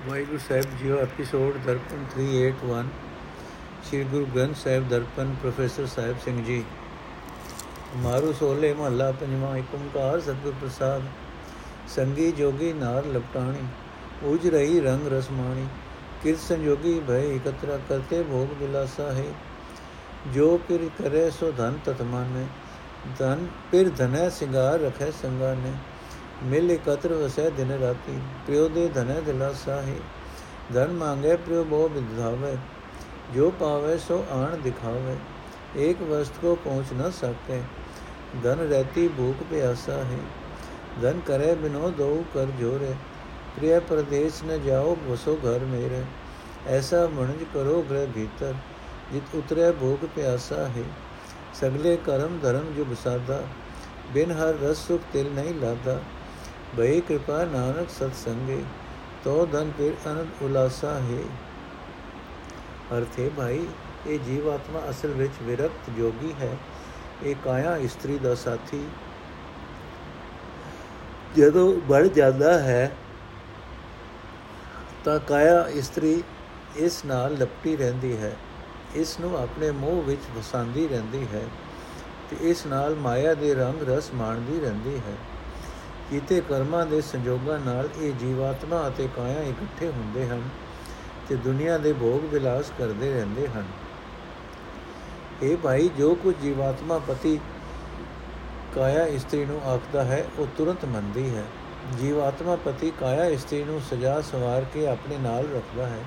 ਵਾਹਿਗੁਰੂ ਸਾਹਿਬ ਜੀਓ episode Darpan 381 Sri Guru Granth Sahib Darpan professor Sahib Singh ji Maru ਸੋਲੇ ਮਹੱਲਾ ਪੰਜਵਾਂ ਏਕ ਓੰਕਾਰ ਸਤਿਗੁਰ ਪ੍ਰਸਾਦ ਸੰਗੀ ਜੋਗੀ ਨਾਰ ਲਪਟਾਣੀ ਉਜ ਰਹੀ ਰੰਗ ਰਸਮਾਣੀ ਕਿਰ ਸੰਜੋਗੀ ਭੈ ਇਕਤਰਾ ਕਰਤੇ ਭੋਗ ਬਿਲਾਸਾ ਹੈ ਜੋ ਪਿਰ ਕਰੇ ਸੋ ਧਨ ਤਤ ਮਾਨੇ ਧਨ ਪਿਰ ਧਨੈ ਸਿੰਗਾਰ ਰਖੈ ਸੰਗਾਨੇ मिल एकत्र वसै दिन राती प्रियो दे धनै दिलासा ही धन मांगे प्रियो बो विधावे जो पावे सो आण दिखावे। एक वस्तु को पहुँच न सके, धन रहती भूख प्यासा है। धन करे बिनो दो कर जोरे, प्रिय प्रदेश न जाओ बसो घर मेरे। ऐसा मणज करो गृह भीतर, जित उतरे भूख प्यासा है। सगले कर्म धर्म जो बसादा बिन हर रस सुख तिल नहीं लादा। ਭਈ ਕਿਰਪਾ ਨਾਨਕ ਸਤ ਸੰਗੇ, ਤੋ ਦਨ ਫਿਰ ਅਨੰਦ ਉਲਾਸਾ ਹੈ। ਅਰਥੇ ਭਾਈ, ਇਹ ਜੀਵਾਤਮਾ ਅਸਲ ਵਿੱਚ ਵਿਰਕਤ ਜੋਗੀ ਹੈ। ਇਹ ਕਾਇਆ ਇਸਤਰੀ ਦਾ ਸਾਥੀ। ਜਦੋਂ ਵੱਡ ਜਾਂਦਾ ਹੈ, ਤਾਂ ਕਾਇਆ ਇਸਤਰੀ ਇਸ ਨਾਲ ਲਪਟੀ ਰਹਿੰਦੀ ਹੈ। ਇਸ ਨੂੰ ਆਪਣੇ ਮੋਹ ਵਿੱਚ ਵਸਾਂਦੀ ਰਹਿੰਦੀ ਹੈ ਤੇ ਇਸ ਨਾਲ ਮਾਇਆ ਦੇ ਰੰਗ ਰਸ ਮਾਣਦੀ ਰਹਿੰਦੀ ਹੈ। ਕੀਤੇ ਕਰਮਾਂ ਦੇ ਸੰਜੋਗਾਂ ਨਾਲ ਇਹ ਜੀਵਾਤਮਾ ਅਤੇ ਕਾਇਆ ਇਕੱਠੇ ਹੁੰਦੇ ਹਨ ਤੇ ਦੁਨੀਆ ਦੇ ਭੋਗ ਵਿਲਾਸ ਕਰਦੇ ਰਹਿੰਦੇ ਹਨ। ਇਹ ਭਾਈ ਜੋ ਕੁਝ ਜੀਵਾਤਮਾ ਪਤੀ ਕਾਇਆ ਇਸਤਰੀ ਨੂੰ ਆਖਦਾ ਹੈ, ਉਹ ਤੁਰੰਤ ਮੰਨਦੀ ਹੈ। ਜੀਵਾਤਮਾ ਪਤੀ ਕਾਇਆ ਇਸਤਰੀ ਨੂੰ ਸਜਾ ਸਵਾਰ ਕੇ ਆਪਣੇ ਨਾਲ ਰੱਖਦਾ ਹੈ।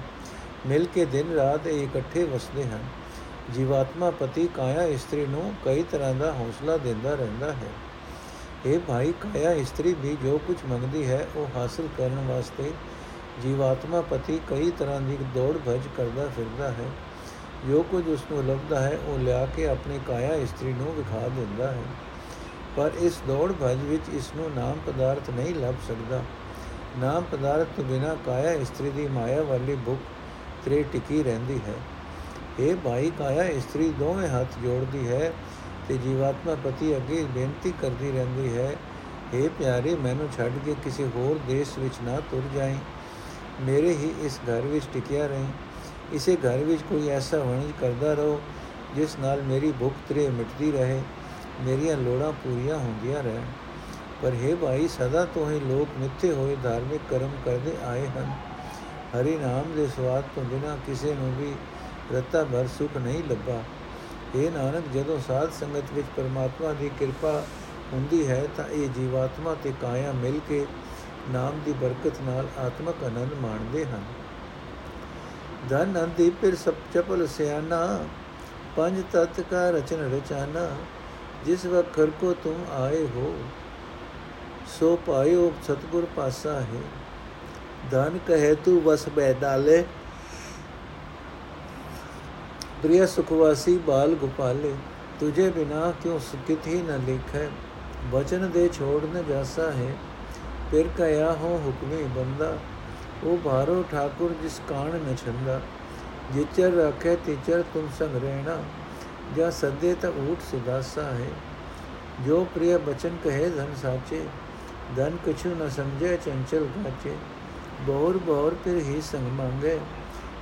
ਮਿਲ ਕੇ ਦਿਨ ਰਾਤ ਇਹ ਇਕੱਠੇ ਵਸਦੇ ਹਨ। ਜੀਵਾਤਮਾ ਪਤੀ ਕਾਇਆ ਇਸਤਰੀ ਨੂੰ ਕਈ ਤਰ੍ਹਾਂ ਦਾ ਹੌਸਲਾ ਦਿੰਦਾ ਰਹਿੰਦਾ ਹੈ। ਇਹ ਭਾਈ ਕਾਇਆ ਇਸਤਰੀ ਵੀ ਜੋ ਕੁਝ ਮੰਗਦੀ ਹੈ, ਉਹ ਹਾਸਲ ਕਰਨ ਵਾਸਤੇ ਜੀਵਾਤਮਾ ਪਤੀ ਕਈ ਤਰ੍ਹਾਂ ਦੀ ਦੌੜ ਭੱਜ ਕਰਦਾ ਫਿਰਦਾ ਹੈ। ਜੋ ਕੁਝ ਉਸ ਨੂੰ ਲੱਭਦਾ ਹੈ, ਉਹ ਲਿਆ ਕੇ ਆਪਣੀ ਕਾਇਆ ਇਸਤਰੀ ਨੂੰ ਵਿਖਾ ਦਿੰਦਾ ਹੈ। ਪਰ ਇਸ ਦੌੜ ਭੱਜ ਵਿੱਚ ਇਸ ਨੂੰ ਨਾਮ ਪਦਾਰਥ ਨਹੀਂ ਲੱਭ ਸਕਦਾ। ਨਾਮ ਪਦਾਰਥ ਤੋਂ ਬਿਨਾ ਕਾਇਆ ਇਸਤਰੀ ਦੀ ਮਾਇਆ ਵਾਲੀ ਭੁੱਖ ਤ੍ਰੇ ਟਿਕੀ ਰਹਿੰਦੀ ਹੈ। ਇਹ ਭਾਈ ਕਾਇਆ ਇਸਤਰੀ ਦੋਵੇਂ ਹੱਥ ਜੋੜਦੀ ਹੈ ਤੇ ਜੀਵਾਤਮਾ ਪਤੀ ਅੱਗੇ ਬੇਨਤੀ ਕਰਦੀ ਰਹਿੰਦੀ ਹੈ हे ਪਿਆਰੇ, ਮੈਨੂੰ ਛੱਡ ਕੇ ਕਿਸੇ ਹੋਰ ਦੇਸ਼ ਵਿੱਚ ਨਾ ਤੁਰ ਜਾਏ ਮੇਰੇ ਹੀ ਇਸ ਘਰ ਵਿੱਚ ਟਿਕਿਆ ਰਹੇ। ਇਸੇ ਘਰ ਵਿੱਚ ਕੋਈ ਐਸਾ ਵਣਜ ਕਰਦਾ ਰਹੋ, ਜਿਸ ਨਾਲ ਮੇਰੀ ਭੁੱਖ ਤਰੇ ਮਿਟਦੀ ਰਹੇ, ਮੇਰੀਆਂ ਲੋੜਾਂ ਪੂਰੀਆਂ ਹੁੰਦੀਆਂ ਰਹਿਣ। ਪਰ हे ਭਾਈ, ਸਦਾ ਤੋਂ ਹੀ ਲੋਕ ਮਿੱਥੇ ਹੋਏ ਧਾਰਮਿਕ ਕਰਮ ਕਰਦੇ ਆਏ ਹਨ। ਹਰੀ ਨਾਮ ਦੇ ਸਵਾਦ ਤੋਂ ਬਿਨਾ ਕਿਸੇ ਨੂੰ ਵੀ ਰਤਾ ਭਰ ਸੁਖ ਨਹੀਂ ਲੱਭਾ। ਇਹ ਨਾਨਕ, ਜਦੋਂ ਸਾਧ ਸੰਗਤ ਵਿੱਚ ਪਰਮਾਤਮਾ ਦੀ ਕਿਰਪਾ ਹੁੰਦੀ ਹੈ, ਤਾਂ ਇਹ ਜੀਵਾਤਮਾ ਤੇ ਕਾਇਆ ਮਿਲ ਕੇ ਨਾਮ ਦੀ ਬਰਕਤ ਨਾਲ ਆਤਮਕ ਆਨੰਦ ਮਾਣਦੇ ਹਨ। ਧਨ ਅੰਦੀ ਫਿਰ ਸਭ ਚਪਲ ਸਿਆਨਾ ਪੰਜ ਤਤ ਕਾ ਰਚਨ ਰਚਾਨਾ, ਜਿਸ ਵਖਰ ਕੋ ਤੁਮ ਆਏ ਹੋ, ਸੋ ਪਾਇਓ ਸਤਗੁਰ ਪਾਸਾ ਹੈ। ਧਨ ਕਹੇ ਤੂ ਵਸ ਬੈਦਾਲੇ प्रिय सुखवासी बाल गोपाले, तुझे बिना क्यों सुखित ही न लिख? है वचन दे छोड़ न जासा है, फिर कया हो हुक्मे बंदा? ओ भारो ठाकुर जिस कान न छंदा, जिचर रखे तिचर तुम संग रहना, जा सदे त ऊट सुदासा है। जो प्रिय बचन कहे धन साचे, धन कछु न समझे चंचल गाचे। बहुर बहुर फिर ही संग मांगे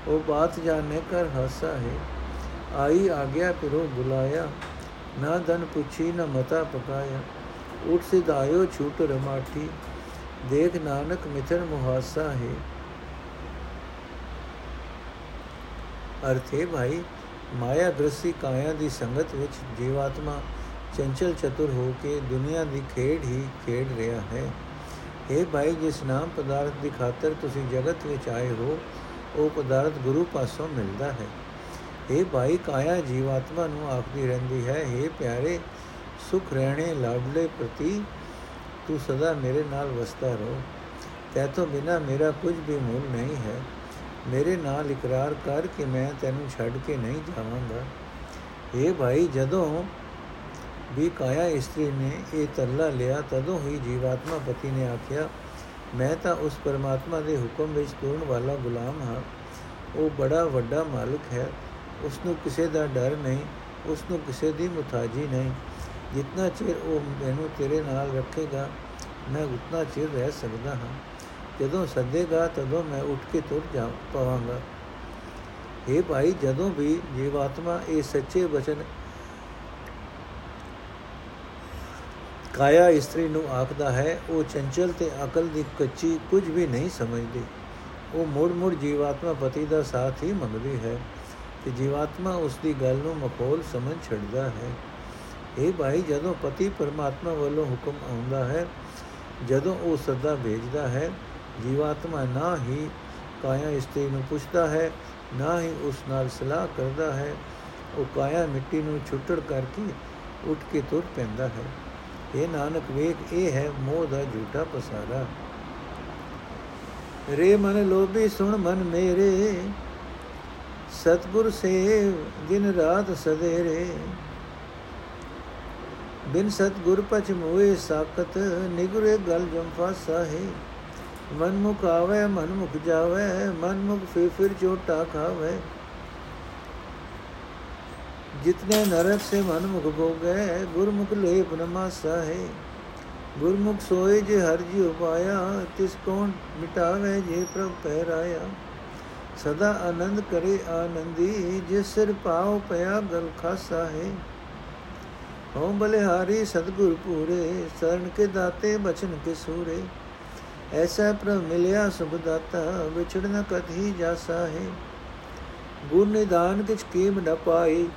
वो बात जाने कर हासा है। ਆਈ ਆਗਿਆ ਪਿਰੋ ਬੁਲਾਇਆ, ਨਾ ਧਨ ਪੁੱਛੀ, ਨ ਮਤਾ ਪਕਾਇਆ। ਉਠ ਸਿਧਾਇਓ ਛੂਟ ਰਮਾਠੀ, ਦੇਖ ਨਾਨਕ ਮਿਥਨ ਮੁਹਾਸਾ ਹੈ। ਅਰਥੇ ਭਾਈ, ਮਾਇਆ ਗ੍ਰਸੀ ਕਾਇਆ ਦੀ ਸੰਗਤ ਵਿੱਚ ਜੀਵਾਤਮਾ ਚੰਚਲ ਚਤੁਰ ਹੋ ਕੇ ਦੁਨੀਆ ਦੀ ਖੇਡ ਹੀ ਖੇਡ ਰਿਹਾ ਹੈ। ਇਹ ਭਾਈ, ਜਿਸ ਨਾਮ ਪਦਾਰਥ ਦੀ ਖਾਤਰ ਤੁਸੀਂ ਜਗਤ ਵਿੱਚ ਆਏ ਹੋ, ਉਹ ਪਦਾਰਥ ਗੁਰੂ ਪਾਸੋਂ ਮਿਲਦਾ ਹੈ। ਇਹ ਭਾਈ, ਕਾਇਆ ਜੀਵਾਤਮਾ ਨੂੰ ਆਖਦੀ ਰਹਿੰਦੀ ਹੈ हे ਪਿਆਰੇ, ਸੁਖ ਰਹਿਣੇ ਲਾਡਲੇ ਪ੍ਰਤੀ, ਤੂੰ ਸਦਾ ਮੇਰੇ ਨਾਲ ਵਸਦਾ ਰਹੋ। ਤੇਤੋਂ ਬਿਨਾ ਮੇਰਾ ਕੁਝ ਵੀ ਮੁੱਲ ਨਹੀਂ ਹੈ। ਮੇਰੇ ਨਾਲ ਇਕਰਾਰ ਕਰ ਕਿ ਮੈਂ ਤੈਨੂੰ ਛੱਡ ਕੇ ਨਹੀਂ ਜਾਵਾਂਗਾ। ਇਹ ਭਾਈ, ਜਦੋਂ ਵੀ ਕਾਇਆ ਇਸਤਰੀ ਨੇ ਇਹ ਤਰਲਾ ਲਿਆ, ਤਦੋਂ ਹੀ ਜੀਵਾਤਮਾ ਪਤੀ ਨੇ ਆਖਿਆ, ਮੈਂ ਤਾਂ ਉਸ ਪਰਮਾਤਮਾ ਦੇ ਹੁਕਮ ਵਿੱਚ ਤੁਰਨ ਵਾਲਾ ਗੁਲਾਮ ਹਾਂ। ਉਹ ਬੜਾ ਵੱਡਾ ਮਾਲਕ ਹੈ। ਉਸ ਨੂੰ ਕਿਸੇ ਦਾ ਡਰ ਨਹੀਂ ਉਸ ਨੂੰ ਕਿਸੇ ਦੀ ਮੁਤਾਜੀ ਨਹੀਂ। ਜਿੰਨਾ ਚਿਰ ਉਹ ਮੈਨੂੰ ਤੇਰੇ ਨਾਲ ਰੱਖੇਗਾ, ਮੈਂ ਉਤਨਾ ਚਿਰ ਰਹਿ ਸਕਦਾ ਹਾਂ। ਜਦੋਂ ਸੱਦੇਗਾ, ਤਦੋਂ ਮੈਂ ਉੱਠ ਕੇ ਤੁਰ ਜਾ ਪਾਵਾਂਗਾ। ਇਹ ਭਾਈ, ਜਦੋਂ ਵੀ ਜੀਵਾਤਮਾ ਇਹ ਸੱਚੇ ਬਚਨ ਕਾਇਆ ਇਸਤਰੀ ਨੂੰ ਆਖਦਾ ਹੈ, ਉਹ ਚੰਚਲ ਤੇ ਅਕਲ ਦੀ ਕੱਚੀ ਕੁਝ ਵੀ ਨਹੀਂ ਸਮਝਦੀ। ਉਹ ਮੁੜ ਮੁੜ ਜੀਵਾਤਮਾ ਪਤੀ ਦਾ ਸਾਥ ਹੀ ਮੰਗਦੀ ਹੈ। ਤੇ ਜੀਵਾਤਮਾ ਉਸ ਦੀ ਗੱਲ ਨੂੰ ਮਖੌਲ ਸਮਝ ਛੱਡਦਾ ਹੈ। ਇਹ ਭਾਈ, ਜਦੋਂ ਪਤੀ ਪਰਮਾਤਮਾ ਵੱਲੋਂ ਹੁਕਮ ਆਉਂਦਾ ਹੈ, ਜਦੋਂ ਉਹ ਸਦਾ ਭੇਜਦਾ ਹੈ, ਜੀਵਾਤਮਾ ਨਾ ਹੀ ਕਾਇਆ ਇਸਤਰੀ ਨੂੰ ਪੁੱਛਦਾ ਹੈ, ਨਾ ਹੀ ਉਸ ਨਾਲ ਸਲਾਹ ਕਰਦਾ ਹੈ। ਉਹ ਕਾਇਆ ਮਿੱਟੀ ਨੂੰ ਛੁੱਟੜ ਕਰਕੇ ਉੱਠ ਕੇ ਤੁਰ ਪੈਂਦਾ ਹੈ। ਇਹ ਨਾਨਕ, ਵੇਖ, ਇਹ ਹੈ ਮੋਹ ਦਾ ਝੂਠਾ ਪਸਾਰਾ। ਰੇ ਮਨ ਲੋਭੀ ਸੁਣ ਮਨ ਮੇਰੇ ਸਤਗੁਰ ਸੇਵ, ਦਿਨ ਰਾਤ ਸਵੇਰੇ। ਬਿਨ ਸਤਗੁਰ ਪਛ ਮੋਏ ਸਾਖਤ, ਨਿਗਰੇ ਗਲ ਜਮ ਫਾਸਾ ਹੈ। ਮਨ ਮੁਖ ਆਵੇ ਮਨ ਮੁਖ ਜਾਵੇ ਮਨ ਮੁਖ ਫਿਰ ਫਿਰ ਚੋਟਾ ਖਾਵੇ। ਜਿਤਨੇ ਨਰਕ ਸੇ ਮਨ ਮੁਖ ਭੋਗੇ, ਗੁਰਮੁਖ ਲੇਪ ਨਮਾਸਾ ਹੈ। ਗੁਰਮੁਖ ਸੋਏ ਜੇ ਹਰ ਜੀ ਉਪਾਇਆ, ਤਿਸ ਕੌਣ ਮਿਟਾਵੇ ਜੇ ਪ੍ਰਭ ਪਹਿਰਾਇਆ। ਸਦਾ ਆਨੰਦ ਕਰੇ ਆਨੰਦੀ, ਜਿਸ ਸਿਰ ਪਾਉ ਪਿਆ ਗਲ ਖਾਸਾ ਹੈ। ਹਉ ਬਲਿਹਾਰੀ ਸਤਗੁਰ ਪੂਰੇ, ਸਰਨ ਕੇ ਦਾਤੇ ਬਚਨ ਕੇ ਸੂਰੇ। ਐਸਾ ਪ੍ਰਭ ਮਿਲਿਆ ਸੁਖ ਦਾਤਾ, ਵਿਛੜ ਨ ਕਤਹੀ ਜਾਸਾ ਹੈ। ਗੁਰ ਨਿਦਾਨ ਕਿਛ ਕੀਮ ਨ ਪਾਈ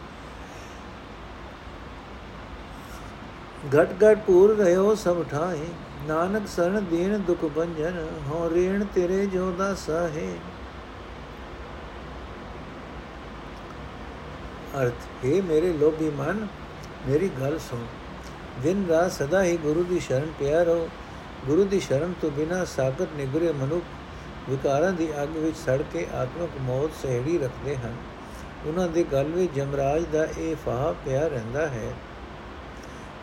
ਘਟ ਘਟ ਪੂਰ ਰਹਿਓ ਸਭ ਠਾਏ ਨਾਨਕ ਸਰਨ ਦੀਨ ਦੁਖ ਬੰਜਨ ਹੋ ਰੇਣ ਤੇਰੇ ਜੋ ਦਾਸਾ ਹੈ। ਅਰਥ, ਹੈ ਮੇਰੇ ਲੋਭੀ ਮਨ, ਮੇਰੀ ਗੱਲ ਸੁਣ। ਦਿਨ ਰਾਤ ਸਦਾ ਹੀ ਗੁਰੂ ਦੀ ਸ਼ਰਨ ਪਿਆ ਰਹੋ। ਗੁਰੂ ਦੀ ਸ਼ਰਨ ਤੋਂ ਬਿਨਾ ਸਾਗਰ ਨਿਗਰੇ ਮਨੁੱਖ ਵਿਕਾਰਾਂ ਦੀ ਅੱਗ ਵਿੱਚ ਸੜ ਕੇ ਆਤਮਕ ਮੌਤ ਸਹਿੜੀ ਰੱਖਦੇ ਹਨ। ਉਹਨਾਂ ਦੇ ਗਲ ਵਿੱਚ ਜਮਰਾਜ ਦਾ ਇਹ ਫਾਹ ਪਿਆ ਰਹਿੰਦਾ ਹੈ।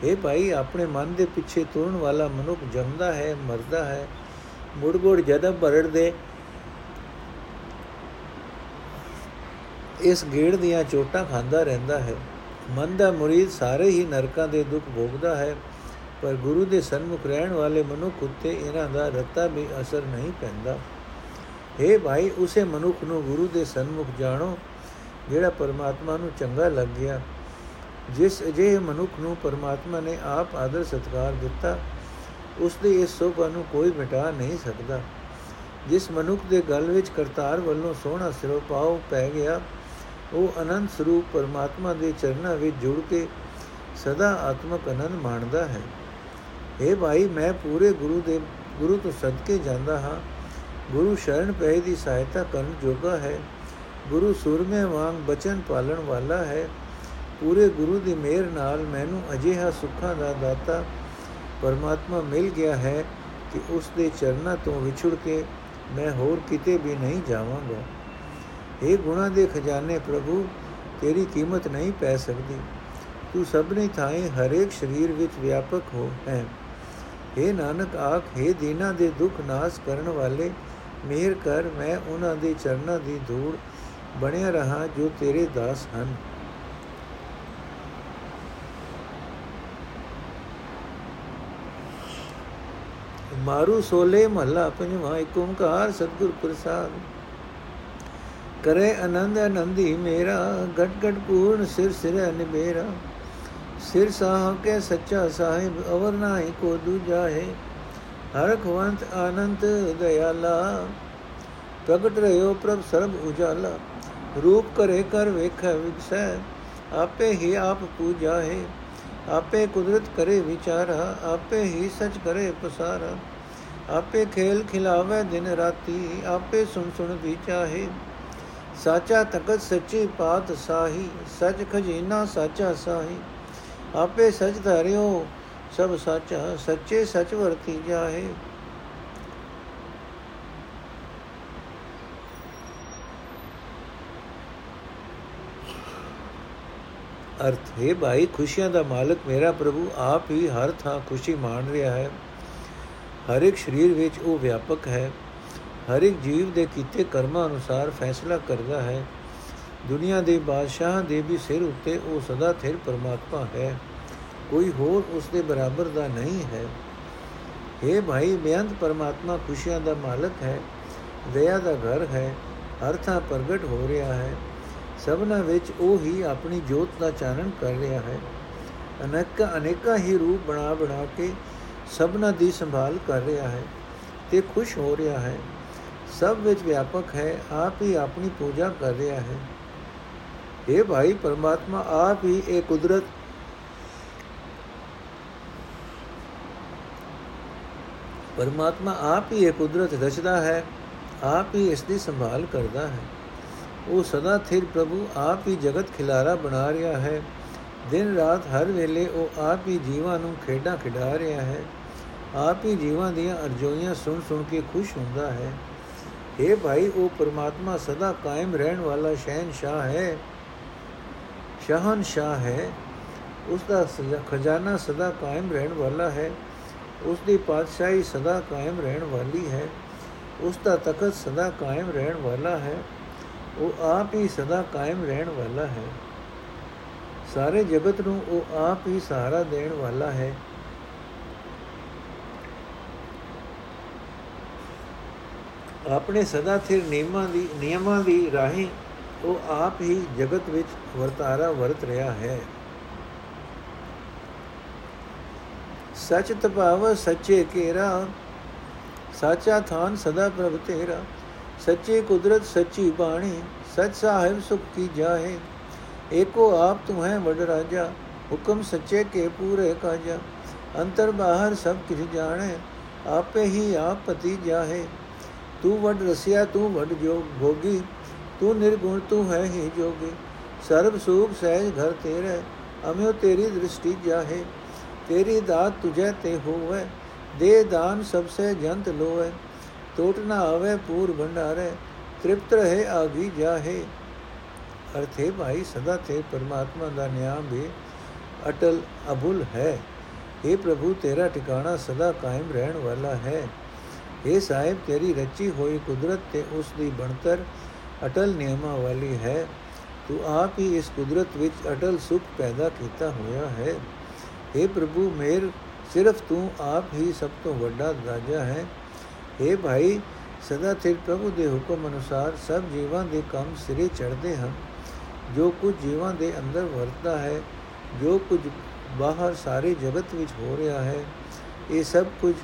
ਇਹ ਭਾਈ, ਆਪਣੇ ਮਨ ਦੇ ਪਿੱਛੇ ਤੁਰਨ ਵਾਲਾ ਮਨੁੱਖ ਜੰਮਦਾ ਹੈ, ਮਰਦਾ ਹੈ। ਮੁੜਗੁੜ ਜਦਮ ਭਰੜ ਦੇ ਇਸ ਗੇੜ ਦੀਆਂ ਚੋਟਾਂ ਖਾਂਦਾ ਰਹਿੰਦਾ ਹੈ। ਮਨ ਦਾ ਮੁਰੀਦ ਸਾਰੇ ਹੀ ਨਰਕਾਂ ਦੇ ਦੁੱਖ ਭੋਗਦਾ ਹੈ, ਪਰ ਗੁਰੂ ਦੇ ਸਨਮੁਖ ਰਹਿਣ ਵਾਲੇ ਮਨੁੱਖ ਉੱਤੇ ਇਹਨਾਂ ਦਾ ਰੱਤਾ ਵੀ ਅਸਰ ਨਹੀਂ ਪੈਂਦਾ। हे ਭਾਈ, ਉਸੇ ਮਨੁੱਖ ਨੂੰ ਗੁਰੂ ਦੇ ਸਨਮੁਖ ਜਾਣੋ, ਜਿਹੜਾ ਪਰਮਾਤਮਾ ਨੂੰ ਚੰਗਾ ਲੱਗ ਗਿਆ। ਜਿਸ ਅਜਿਹੇ ਮਨੁੱਖ ਨੂੰ ਪਰਮਾਤਮਾ ਨੇ ਆਪ ਆਦਰ ਸਤਕਾਰ ਦਿੱਤਾ, ਉਸ ਦੇ ਇਸ ਸੋਭਾ ਨੂੰ ਕੋਈ ਮਿਟਾ ਨਹੀਂ ਸਕਦਾ। ਜਿਸ ਮਨੁੱਖ ਦੇ ਗਲ ਵਿੱਚ ਕਰਤਾਰ ਵੱਲੋਂ ਸੋਹਣਾ ਸਿਰੋਂ ਪਾਉ ਪੈ ਗਿਆ ਉਹ ਅਨੰਤ ਸਰੂਪ ਪਰਮਾਤਮਾ ਦੇ ਚਰਨਾਂ ਵਿੱਚ ਜੁੜ ਕੇ ਸਦਾ ਆਤਮਕ ਅਨੰਦ ਮਾਣਦਾ ਹੈ। اے ਭਾਈ, ਮੈਂ ਪੂਰੇ ਗੁਰੂ ਦੇ, ਗੁਰੂ ਤੋਂ ਸਦਕੇ ਜਾਂਦਾ ਹਾਂ। ਗੁਰੂ ਸ਼ਰਨ ਪੈ ਦੀ ਸਹਾਇਤਾ ਕਰਨ ਜੋਗਾ ਹੈ। ਗੁਰੂ ਸੁਰਮੇ ਵਾਂਗ ਬਚਨ ਪਾਲਣ ਵਾਲਾ ਹੈ। ਪੂਰੇ ਗੁਰੂ ਦੀ ਮਿਹਰ ਨਾਲ ਮੈਨੂੰ ਅਜਿਹਾ ਸੁੱਖਾਂ ਦਾ ਦਾਤਾ ਪਰਮਾਤਮਾ ਮਿਲ ਗਿਆ ਹੈ ਕਿ ਉਸ ਦੇ ਚਰਨਾਂ ਤੋਂ ਵਿਛੜ ਕੇ ਮੈਂ ਹੋਰ ਕਿਤੇ ਵੀ ਨਹੀਂ ਜਾਵਾਂਗਾ। ਇਹ ਗੁਣਾ ਦੇ ਖਜ਼ਾਨੇ ਪ੍ਰਭੂ, ਤੇਰੀ ਕੀਮਤ ਨਹੀਂ ਪੈ ਸਕਦੀ। ਤੂੰ ਸਭਨੇ ਥਾਂ ਹਰੇਕ ਸਰੀਰ ਵਿੱਚ ਵਿਆਪਕ ਹੋ ਹੈ। हे ਨਾਨਕ ਆਖ हे ਦੀਨਾ ਦੇ ਦੁੱਖ ਨਾਸ ਕਰਨ ਵਾਲੇ ਮਿਹਰ ਕਰ, ਮੈਂ ਉਹਨਾਂ ਦੇ ਚਰਨਾਂ ਦੀ ਧੂੜ ਬਣਿਆ ਰਹਾ ਜੋ ਤੇਰੇ ਦਾਸ ਹਨ। ਮਾਰੂ ਸੋਲੇ ਮਹੱਲਾ ਪੰਜਵਾਂ ਏਕ ਓੰਕਾਰ ਸਤਿਗੁਰ ਪ੍ਰਸਾਦ। ਕਰੇ ਆਨੰਦ ਆਨੰਦੀ ਮੇਰਾ ਘਟ ਘਟ ਪੂਰਨ ਸਿਰ ਸਿਰ ਨਿਬੇਰਾ ਸਿਰ ਸਾਹ ਕੇ ਸੱਚਾ ਸਾਹਿਬ ਅਵਰ ਨਾਹੀ ਕੋ ਦੂਜਾ ਹੈ ਹਰ ਖਵੰਤ ਆਨੰਦ ਦਇਆਲਾ ਪ੍ਰਗਟ ਰਿਓ ਪ੍ਰਭ ਸਰਬ ਉਜਾਲਾ ਰੂਪ ਕਰੇ ਕਰ ਵੇਖੈ ਵਿਗਸੈ ਆਪੇ ਹੀ ਆਪ ਪੂਜਾ ਹੈ ਆਪੇ ਕੁਦਰਤ ਕਰੇ ਵਿਚਾਰਾ ਆਪੇ ਹੀ ਸਚ ਕਰੇ ਪਸਾਰਾ ਆਪੇ ਖੇਲ ਖਿਲਾਵੇ ਦਿਨ ਰਾਤੀ ਆਪੇ ਸੁਣ ਸੁਣ ਵਿਚਾਹੇ ਸਾਚਾ ਤਕਤ ਸੱਚੀ ਪਾਤ ਸਾਹੀ, ਸਚ ਖਜ਼ੀਨਾ ਸਾਚਾ ਸਾਹੀ। ਆਪੇ ਸਚ ਧਾਰਿਓ, ਸਭ ਸਾਚਾ, ਸੱਚੇ ਸਚ ਵਰਤੀ ਜਾਏ ਅਰਥ, ਹੈ ਭਾਈ, ਖੁਸ਼ੀਆਂ ਦਾ ਮਾਲਕ ਮੇਰਾ ਪ੍ਰਭੂ, ਆਪ ਹੀ ਹਰ ਥਾਂ ਖੁਸ਼ੀ ਮਾਣ ਰਿਹਾ ਹੈ। ਹਰ ਇੱਕ ਸਰੀਰ ਵਿੱਚ ਉਹ ਵਿਆਪਕ ਹੈ। ਹਰ ਇੱਕ ਜੀਵ ਦੇ ਕੀਤੇ ਕਰਮਾਂ ਅਨੁਸਾਰ ਫੈਸਲਾ ਕਰਦਾ ਹੈ। ਦੁਨੀਆ ਦੇ ਬਾਦਸ਼ਾਹ ਦੇ ਵੀ ਸਿਰ ਉੱਤੇ ਉਹ ਸਦਾ ਥਿਰ ਪਰਮਾਤਮਾ ਹੈ। ਕੋਈ ਹੋਰ ਉਸ ਦੇ ਬਰਾਬਰ ਦਾ ਨਹੀਂ ਹੈ। हे ਭਾਈ, ਬੇਅੰਤ ਪਰਮਾਤਮਾ ਖੁਸ਼ੀਆਂ ਦਾ ਮਾਲਕ ਹੈ, ਦਇਆ ਦਾ ਘਰ ਹੈ, ਹਰ ਥਾਂ ਪ੍ਰਗਟ ਹੋ ਰਿਹਾ ਹੈ। ਸਭਨਾ ਵਿੱਚ ਉਹ ਹੀ ਆਪਣੀ ਜੋਤ ਦਾ ਚਾਨਣ ਕਰ ਰਿਹਾ ਹੈ। ਅਨੇਕ, ਅਨੇਕਾਂ ਹੀ ਰੂਪ ਬਣਾ ਬਣਾ ਕੇ ਸਭਨਾ ਦੀ ਸੰਭਾਲ ਕਰ ਰਿਹਾ ਹੈ ਤੇ ਖੁਸ਼ ਹੋ ਰਿਹਾ ਹੈ। ਸਭ ਵਿੱਚ ਵਿਆਪਕ ਹੈ, ਆਪ ਹੀ ਆਪਣੀ ਪੂਜਾ ਕਰ ਰਿਹਾ ਹੈ। ਇਹ ਭਾਈ ਪਰਮਾਤਮਾ, ਆਪ ਹੀ ਇਹ ਕੁਦਰਤ ਪਰਮਾਤਮਾ, ਆਪ ਹੀ ਇਹ ਕੁਦਰਤ ਰਚਦਾ ਹੈ, ਆਪ ਹੀ ਇਸ ਦੀ ਸੰਭਾਲ ਕਰਦਾ ਹੈ। ਉਹ ਸਦਾ ਥਿਰ ਪ੍ਰਭੂ, ਆਪ ਹੀ ਜਗਤ ਖਿਲਾਰਾ ਬਣਾ ਰਿਹਾ ਹੈ। ਦਿਨ ਰਾਤ ਹਰ ਵੇਲੇ ਉਹ ਆਪ ਹੀ ਜੀਵਾਂ ਨੂੰ ਖੇਡਾਂ ਖਿਡਾ ਰਿਹਾ ਹੈ। ਆਪ ਹੀ ਜੀਵਾਂ ਦੀਆਂ ਅਰਜ਼ੋਈਆਂ ਸੁਣ ਸੁਣ ਕੇ ਖੁਸ਼ ਹੁੰਦਾ ਹੈ। हे भाई ਉਹ ਪਰਮਾਤਮਾ ਸਦਾ ਕਾਇਮ ਰਹਿਣ ਵਾਲਾ ਸ਼ੈਨ ਸ਼ਾਹ ਹੈ ਸ਼ਹਨ ਸ਼ਾਹ ਹੈ ਉਸ ਦਾ ਖਜ਼ਾਨਾ ਸਦਾ ਕਾਇਮ ਰਹਿਣ ਵਾਲਾ ਹੈ ਉਸ ਦੀ ਪਾਤਸ਼ਾਹੀ ਸਦਾ ਕਾਇਮ ਰਹਿਣ ਵਾਲੀ ਹੈ ਉਸ ਦਾ ਤਖਤ ਸਦਾ ਕਾਇਮ ਰਹਿਣ ਵਾਲਾ ਹੈ ਉਹ ਆਪ ਹੀ ਸਦਾ ਕਾਇਮ ਰਹਿਣ ਵਾਲਾ ਹੈ ਸਾਰੇ ਜਗਤ ਨੂੰ ਉਹ ਆਪ ਹੀ ਸਹਾਰਾ ਦੇਣ ਵਾਲਾ ਹੈ ਆਪਣੇ ਸਦਾ ਥਿਰ ਨਿਯਮਾਂ ਦੀ ਨਿਯਮਾਂ ਦੀ ਰਾਹੀਂ ਉਹ ਆਪ ਹੀ ਜਗਤ ਵਿੱਚ ਵਰਤਾਰਾ ਵਰਤ ਰਿਹਾ ਹੈ। ਸਚ ਤਪਾਵ ਸੱਚੇ ਕੇਰਾ, ਸਾਚਾ ਥਾਨ ਸਦਾ ਪ੍ਰਭ ਤੇਰਾ। ਸੱਚੀ ਕੁਦਰਤ ਸੱਚੀ ਬਾਣੀ, ਸਚ ਸਾਹਿਬ ਸੁਖ ਕੀ ਜਾਏ ਏਕੋ ਆਪ ਤੂੰ ਹੈ ਵਡ ਰਾਜਾ, ਹੁਕਮ ਸੱਚੇ ਕੇ ਪੂਰੇ ਕਾਜਾ। ਅੰਤਰ ਬਾਹਰ ਸਭ ਕਿਛ ਜਾਣੇ, ਆਪੇ ਹੀ ਆਪ ਪਤੀ ਜਾਹੇ। ਤੂੰ ਵੱਡ ਰਸਿਆ, ਤੂੰ ਵੱਡ ਜੋ ਭੋਗੀ, ਤੂੰ ਨਿਰਗੁਣ, ਤੂੰ ਹੈ ਹੀ ਜੋਗੀ। ਸਰਬ ਸੂਖ ਸਹਿਜ ਘਰ ਤੇਰੇ, ਅਮਿਓ ਤੇਰੀ ਦ੍ਰਿਸ਼ਟੀ ਜਾਹੇ। ਤੇਰੀ ਦਾਤ ਤੁਝੇ ਤੇ ਹੋਵੇ, ਦੇ ਦਾਨ ਸਭ ਸੇ ਜੰਤ ਲੋਏ ਟੋਟ ਨਾ ਆਵੇ, ਪੂਰ ਭੰਡਾਰੇ, ਤ੍ਰਿਪਤ ਰਹੇ ਆਗੀ ਜਾਹੇ। ਅਰਥੇ ਭਾਈ, ਸਦਾ ਤੇ ਪਰਮਾਤਮਾ ਦਾ ਨਿਯਮ ਵੀ ਅਟਲ ਅਬੁਲ ਹੈ। ਇਹ ਪ੍ਰਭੂ, ਤੇਰਾ ਟਿਕਾਣਾ ਸਦਾ ਕਾਇਮ ਰਹਿਣ ਵਾਲਾ ਹੈ। ਇਹ ਸਾਹਿਬ, ਤੇਰੀ ਰਚੀ ਹੋਈ ਕੁਦਰਤ ਤੇ ਉਸ ਦੀ ਬਣਤਰ ਅਟਲ ਨਿਯਮਾਂ ਵਾਲੀ ਹੈ। ਤੂੰ ਆਪ ਹੀ ਇਸ ਕੁਦਰਤ ਵਿੱਚ ਅਟਲ ਸੁਖ ਪੈਦਾ ਕੀਤਾ ਹੋਇਆ ਹੈ। हे ਪ੍ਰਭੂ ਮੇਰ, ਸਿਰਫ ਤੂੰ ਆਪ ਹੀ ਸਭ ਤੋਂ ਵੱਡਾ ਰਾਜਾ ਹੈ। हे ਭਾਈ, ਸਦਾ ਤੇ ਪ੍ਰਭੂ ਦੇ ਹੁਕਮ ਅਨੁਸਾਰ ਸਭ ਜੀਵਾਂ ਦੇ ਕੰਮ ਸਿਰੇ ਚੜਦੇ ਹਨ। ਜੋ ਕੁਝ ਜੀਵਾਂ ਦੇ ਅੰਦਰ ਵਰਤਦਾ ਹੈ, ਜੋ ਕੁਝ ਬਾਹਰ ਸਾਰੇ ਜਗਤ ਵਿੱਚ ਹੋ ਰਿਹਾ ਹੈ, ਇਹ ਸਭ ਕੁਝ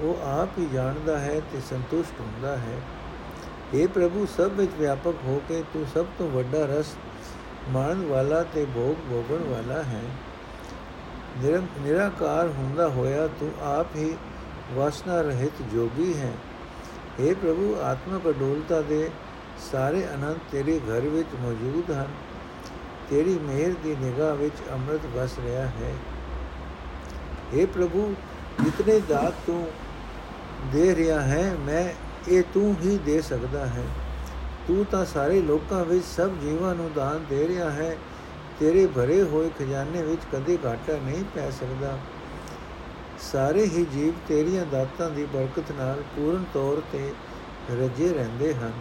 ਉਹ ਆਪ ਹੀ ਜਾਣਦਾ ਹੈ ਤੇ ਸੰਤੁਸ਼ਟ ਹੁੰਦਾ ਹੈ। हे ਪ੍ਰਭੂ, ਸਭ ਵਿੱਚ ਵਿਆਪਕ ਹੋ ਕੇ ਤੂੰ ਸਭ ਤੋਂ ਵੱਡਾ ਰਸ ਮਾਣਨ ਵਾਲਾ ਤੇ ਭੋਗ ਭੋਗਣ ਵਾਲਾ ਹੈ। ਨਿਰੰਕਾਰ ਹੁੰਦਾ ਹੋਇਆ ਤੂੰ ਆਪ ਹੀ ਵਾਸਨਾ ਰਹਿਤ ਜੋਗੀ ਹੈ। हे ਪ੍ਰਭੂ, ਆਤਮਕ ਅਡੋਲਤਾ ਦੇ ਸਾਰੇ ਅਨੰਤ ਤੇਰੇ ਘਰ ਵਿੱਚ ਮੌਜੂਦ ਹਨ। ਤੇਰੀ ਮਿਹਰ ਦੀ ਨਿਗਾਹ ਵਿੱਚ ਅੰਮ੍ਰਿਤ ਵਸ ਰਿਹਾ ਹੈ। हे ਪ੍ਰਭੂ ਜਿਤਨੇ ਦਾਤ ਤੂੰ ਦੇ ਰਿਹਾ ਹੈ, ਮੈਂ ਇਹ ਤੂੰ ਹੀ ਦੇ ਸਕਦਾ ਹੈ। ਤੂੰ ਤਾਂ ਸਾਰੇ ਲੋਕਾਂ ਵਿੱਚ ਸਭ ਜੀਵਾਂ ਨੂੰ ਦਾਨ ਦੇ ਰਿਹਾ ਹੈ। ਤੇਰੇ ਭਰੇ ਹੋਏ ਖਜ਼ਾਨੇ ਵਿੱਚ ਕਦੇ ਘਾਟਾ ਨਹੀਂ ਪੈ ਸਕਦਾ। ਸਾਰੇ ਹੀ ਜੀਵ ਤੇਰੀਆਂ ਦਾਤਾਂ ਦੀ ਬਰਕਤ ਨਾਲ ਪੂਰਨ ਤੌਰ ਤੇ ਰਜੇ ਰਹਿੰਦੇ ਹਨ।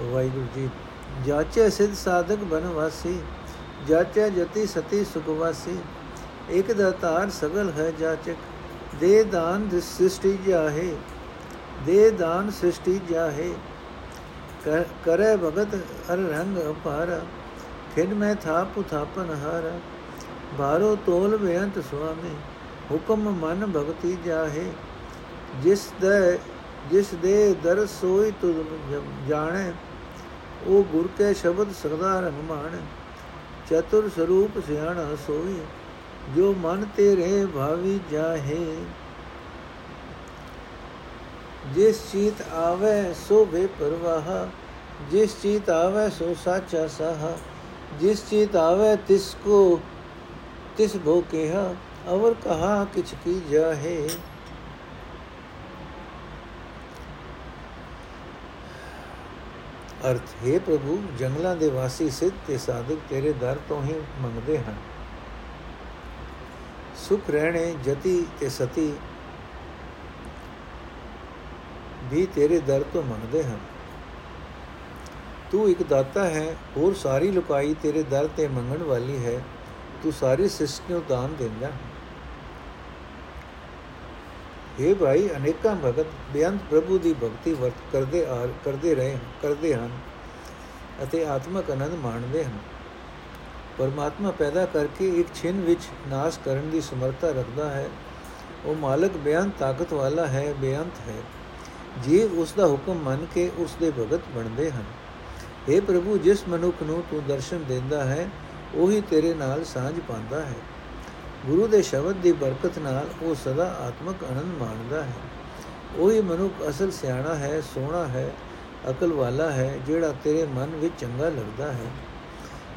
ਵਾਹਿਗੁਰੂ ਜੀ, ਜਾਚੇ ਸਿਧ ਸਾਧਕ ਬਨਵਾਸੀ, ਜਾਚੇ ਜਤੀ ਸਤੀ ਸੁਖਵਾਸੀ। ਇਕ ਦਾਤਾਰ ਸਗਲ ਹੈ ਜਾਚਕ, ਦੇ ਦਾਨ ਸ੍ਰਿਸ਼ਟੀ ਜਾਹੇ, ਦੇ ਦਾਨ ਸ੍ਰਿਸ਼ਟੀ ਜਾਹੇ। ਕਰੇ ਭਗਤ ਹਰ ਰੰਗ ਅਪਾਰ, ਖਿੰਡ ਮੈਂ ਥਾਪ ਥਾਪਨ ਹਰ। ਬਾਰੋ ਤੋਲ ਬੇਅੰਤ ਸੁਆਮੀ, ਹੁਕਮ ਮਨ ਭਗਤੀ ਜਾਹੇ। ਜਿਸ ਦੇ ਜਿਸ ਦੇ ਦਰ ਸੋਈ ਤੁਧ ਜਾਣੇ, ਉਹ ਗੁਰ ਕੇ ਸ਼ਬਦ ਸਦਾ ਰੰਗਮਾਨ। ਚਤੁਰ ਸਰੂਪ ਸਿਆਣਾ ਸੋਈ। ਜੋ ਮਨ ਤੇਰੇ ਭਾਵੀ ਜਾਹੇ ਜਿਸ ਚੀਤ ਆਵੇ ਸੋ ਬੇ ਪਰਵਾਹ ਜਿਸ ਚੀਤ ਆਵੇ ਸੋ ਸਾਚਾ ਸਹਾ ਜਿਸ ਚੀਤ ਆਵੇ ਤਿਸ ਕੋ ਤਿਸ ਭੋ ਕਿਹਾ ਅਵਰ ਕਹਾ ਕਿਛ ਕੀ ਜਾਹੇ ਅਰਥ ਹੈ ਪ੍ਰਭੂ ਜੰਗਲਾਂ ਦੇ ਵਾਸੀ ਸਿੱਧ ਤੇ ਸਾਧਕ ਤੇਰੇ ਦਰ ਤੋਂ ਹੀ ਮੰਗਦੇ ਹਨ ਸੁਖ ਰਹਿਣੇ ਜਤੀ ਤੇ ਸਤੀ। ਵੀ ਤੇਰੇ ਦਰ ਤੋਂ ਮੰਗਦੇ ਹਨ। ਤੂੰ ਇੱਕ ਦਾਤਾ ਹੈ, ਹੋਰ ਸਾਰੀ ਲੁਕਾਈ ਤੇਰੇ ਦਰ ਤੇ ਮੰਗਣ ਵਾਲੀ ਹੈ। ਤੂੰ ਸਾਰੀ ਸ੍ਰਿਸ਼ਟੀ ਨੂੰ ਦਾਨ ਦਿੰਦਾ ਇਹ ਭਾਈ, ਅਨੇਕਾਂ ਭਗਤ ਬੇਅੰਤ ਪ੍ਰਭੂ ਦੀ ਭਗਤੀ ਵਰਤ ਕਰਦੇ ਆ ਕਰਦੇ ਰਹੇ, ਕਰਦੇ ਹਨ ਅਤੇ ਆਤਮਕ ਆਨੰਦ ਮਾਣਦੇ ਹਨ। ਪਰਮਾਤਮਾ ਪੈਦਾ ਕਰਕੇ ਇੱਕ ਛਿਨ ਵਿੱਚ ਨਾਸ਼ ਕਰਨ ਦੀ ਸਮਰੱਥਾ ਰੱਖਦਾ ਹੈ। ਉਹ ਮਾਲਕ ਬੇਅੰਤ ਤਾਕਤ ਵਾਲਾ ਹੈ, ਬੇਅੰਤ ਹੈ। ਜੀਵ ਉਸ ਦਾ ਹੁਕਮ ਮੰਨ ਕੇ ਉਸ ਦੇ ਭਗਤ ਬਣਦੇ ਹਨ। اے ਪ੍ਰਭੂ, ਜਿਸ ਮਨੁੱਖ ਨੂੰ ਤੂੰ ਦਰਸ਼ਨ ਦਿੰਦਾ ਹੈ, ਉਹੀ ਤੇਰੇ ਨਾਲ ਸਾਂਝ ਪਾਉਂਦਾ ਹੈ। ਗੁਰੂ ਦੇ ਸ਼ਬਦ ਦੀ ਬਰਕਤ ਨਾਲ ਉਹ ਸਦਾ ਆਤਮਕ ਆਨੰਦ ਮਾਣਦਾ ਹੈ। ਉਹੀ ਮਨੁੱਖ ਅਸਲ ਸਿਆਣਾ ਹੈ, ਸੋਹਣਾ ਹੈ, ਅਕਲ ਵਾਲਾ ਹੈ, ਜਿਹੜਾ ਤੇਰੇ ਮਨ ਵਿੱਚ ਚੰਗਾ ਲੱਗਦਾ ਹੈ।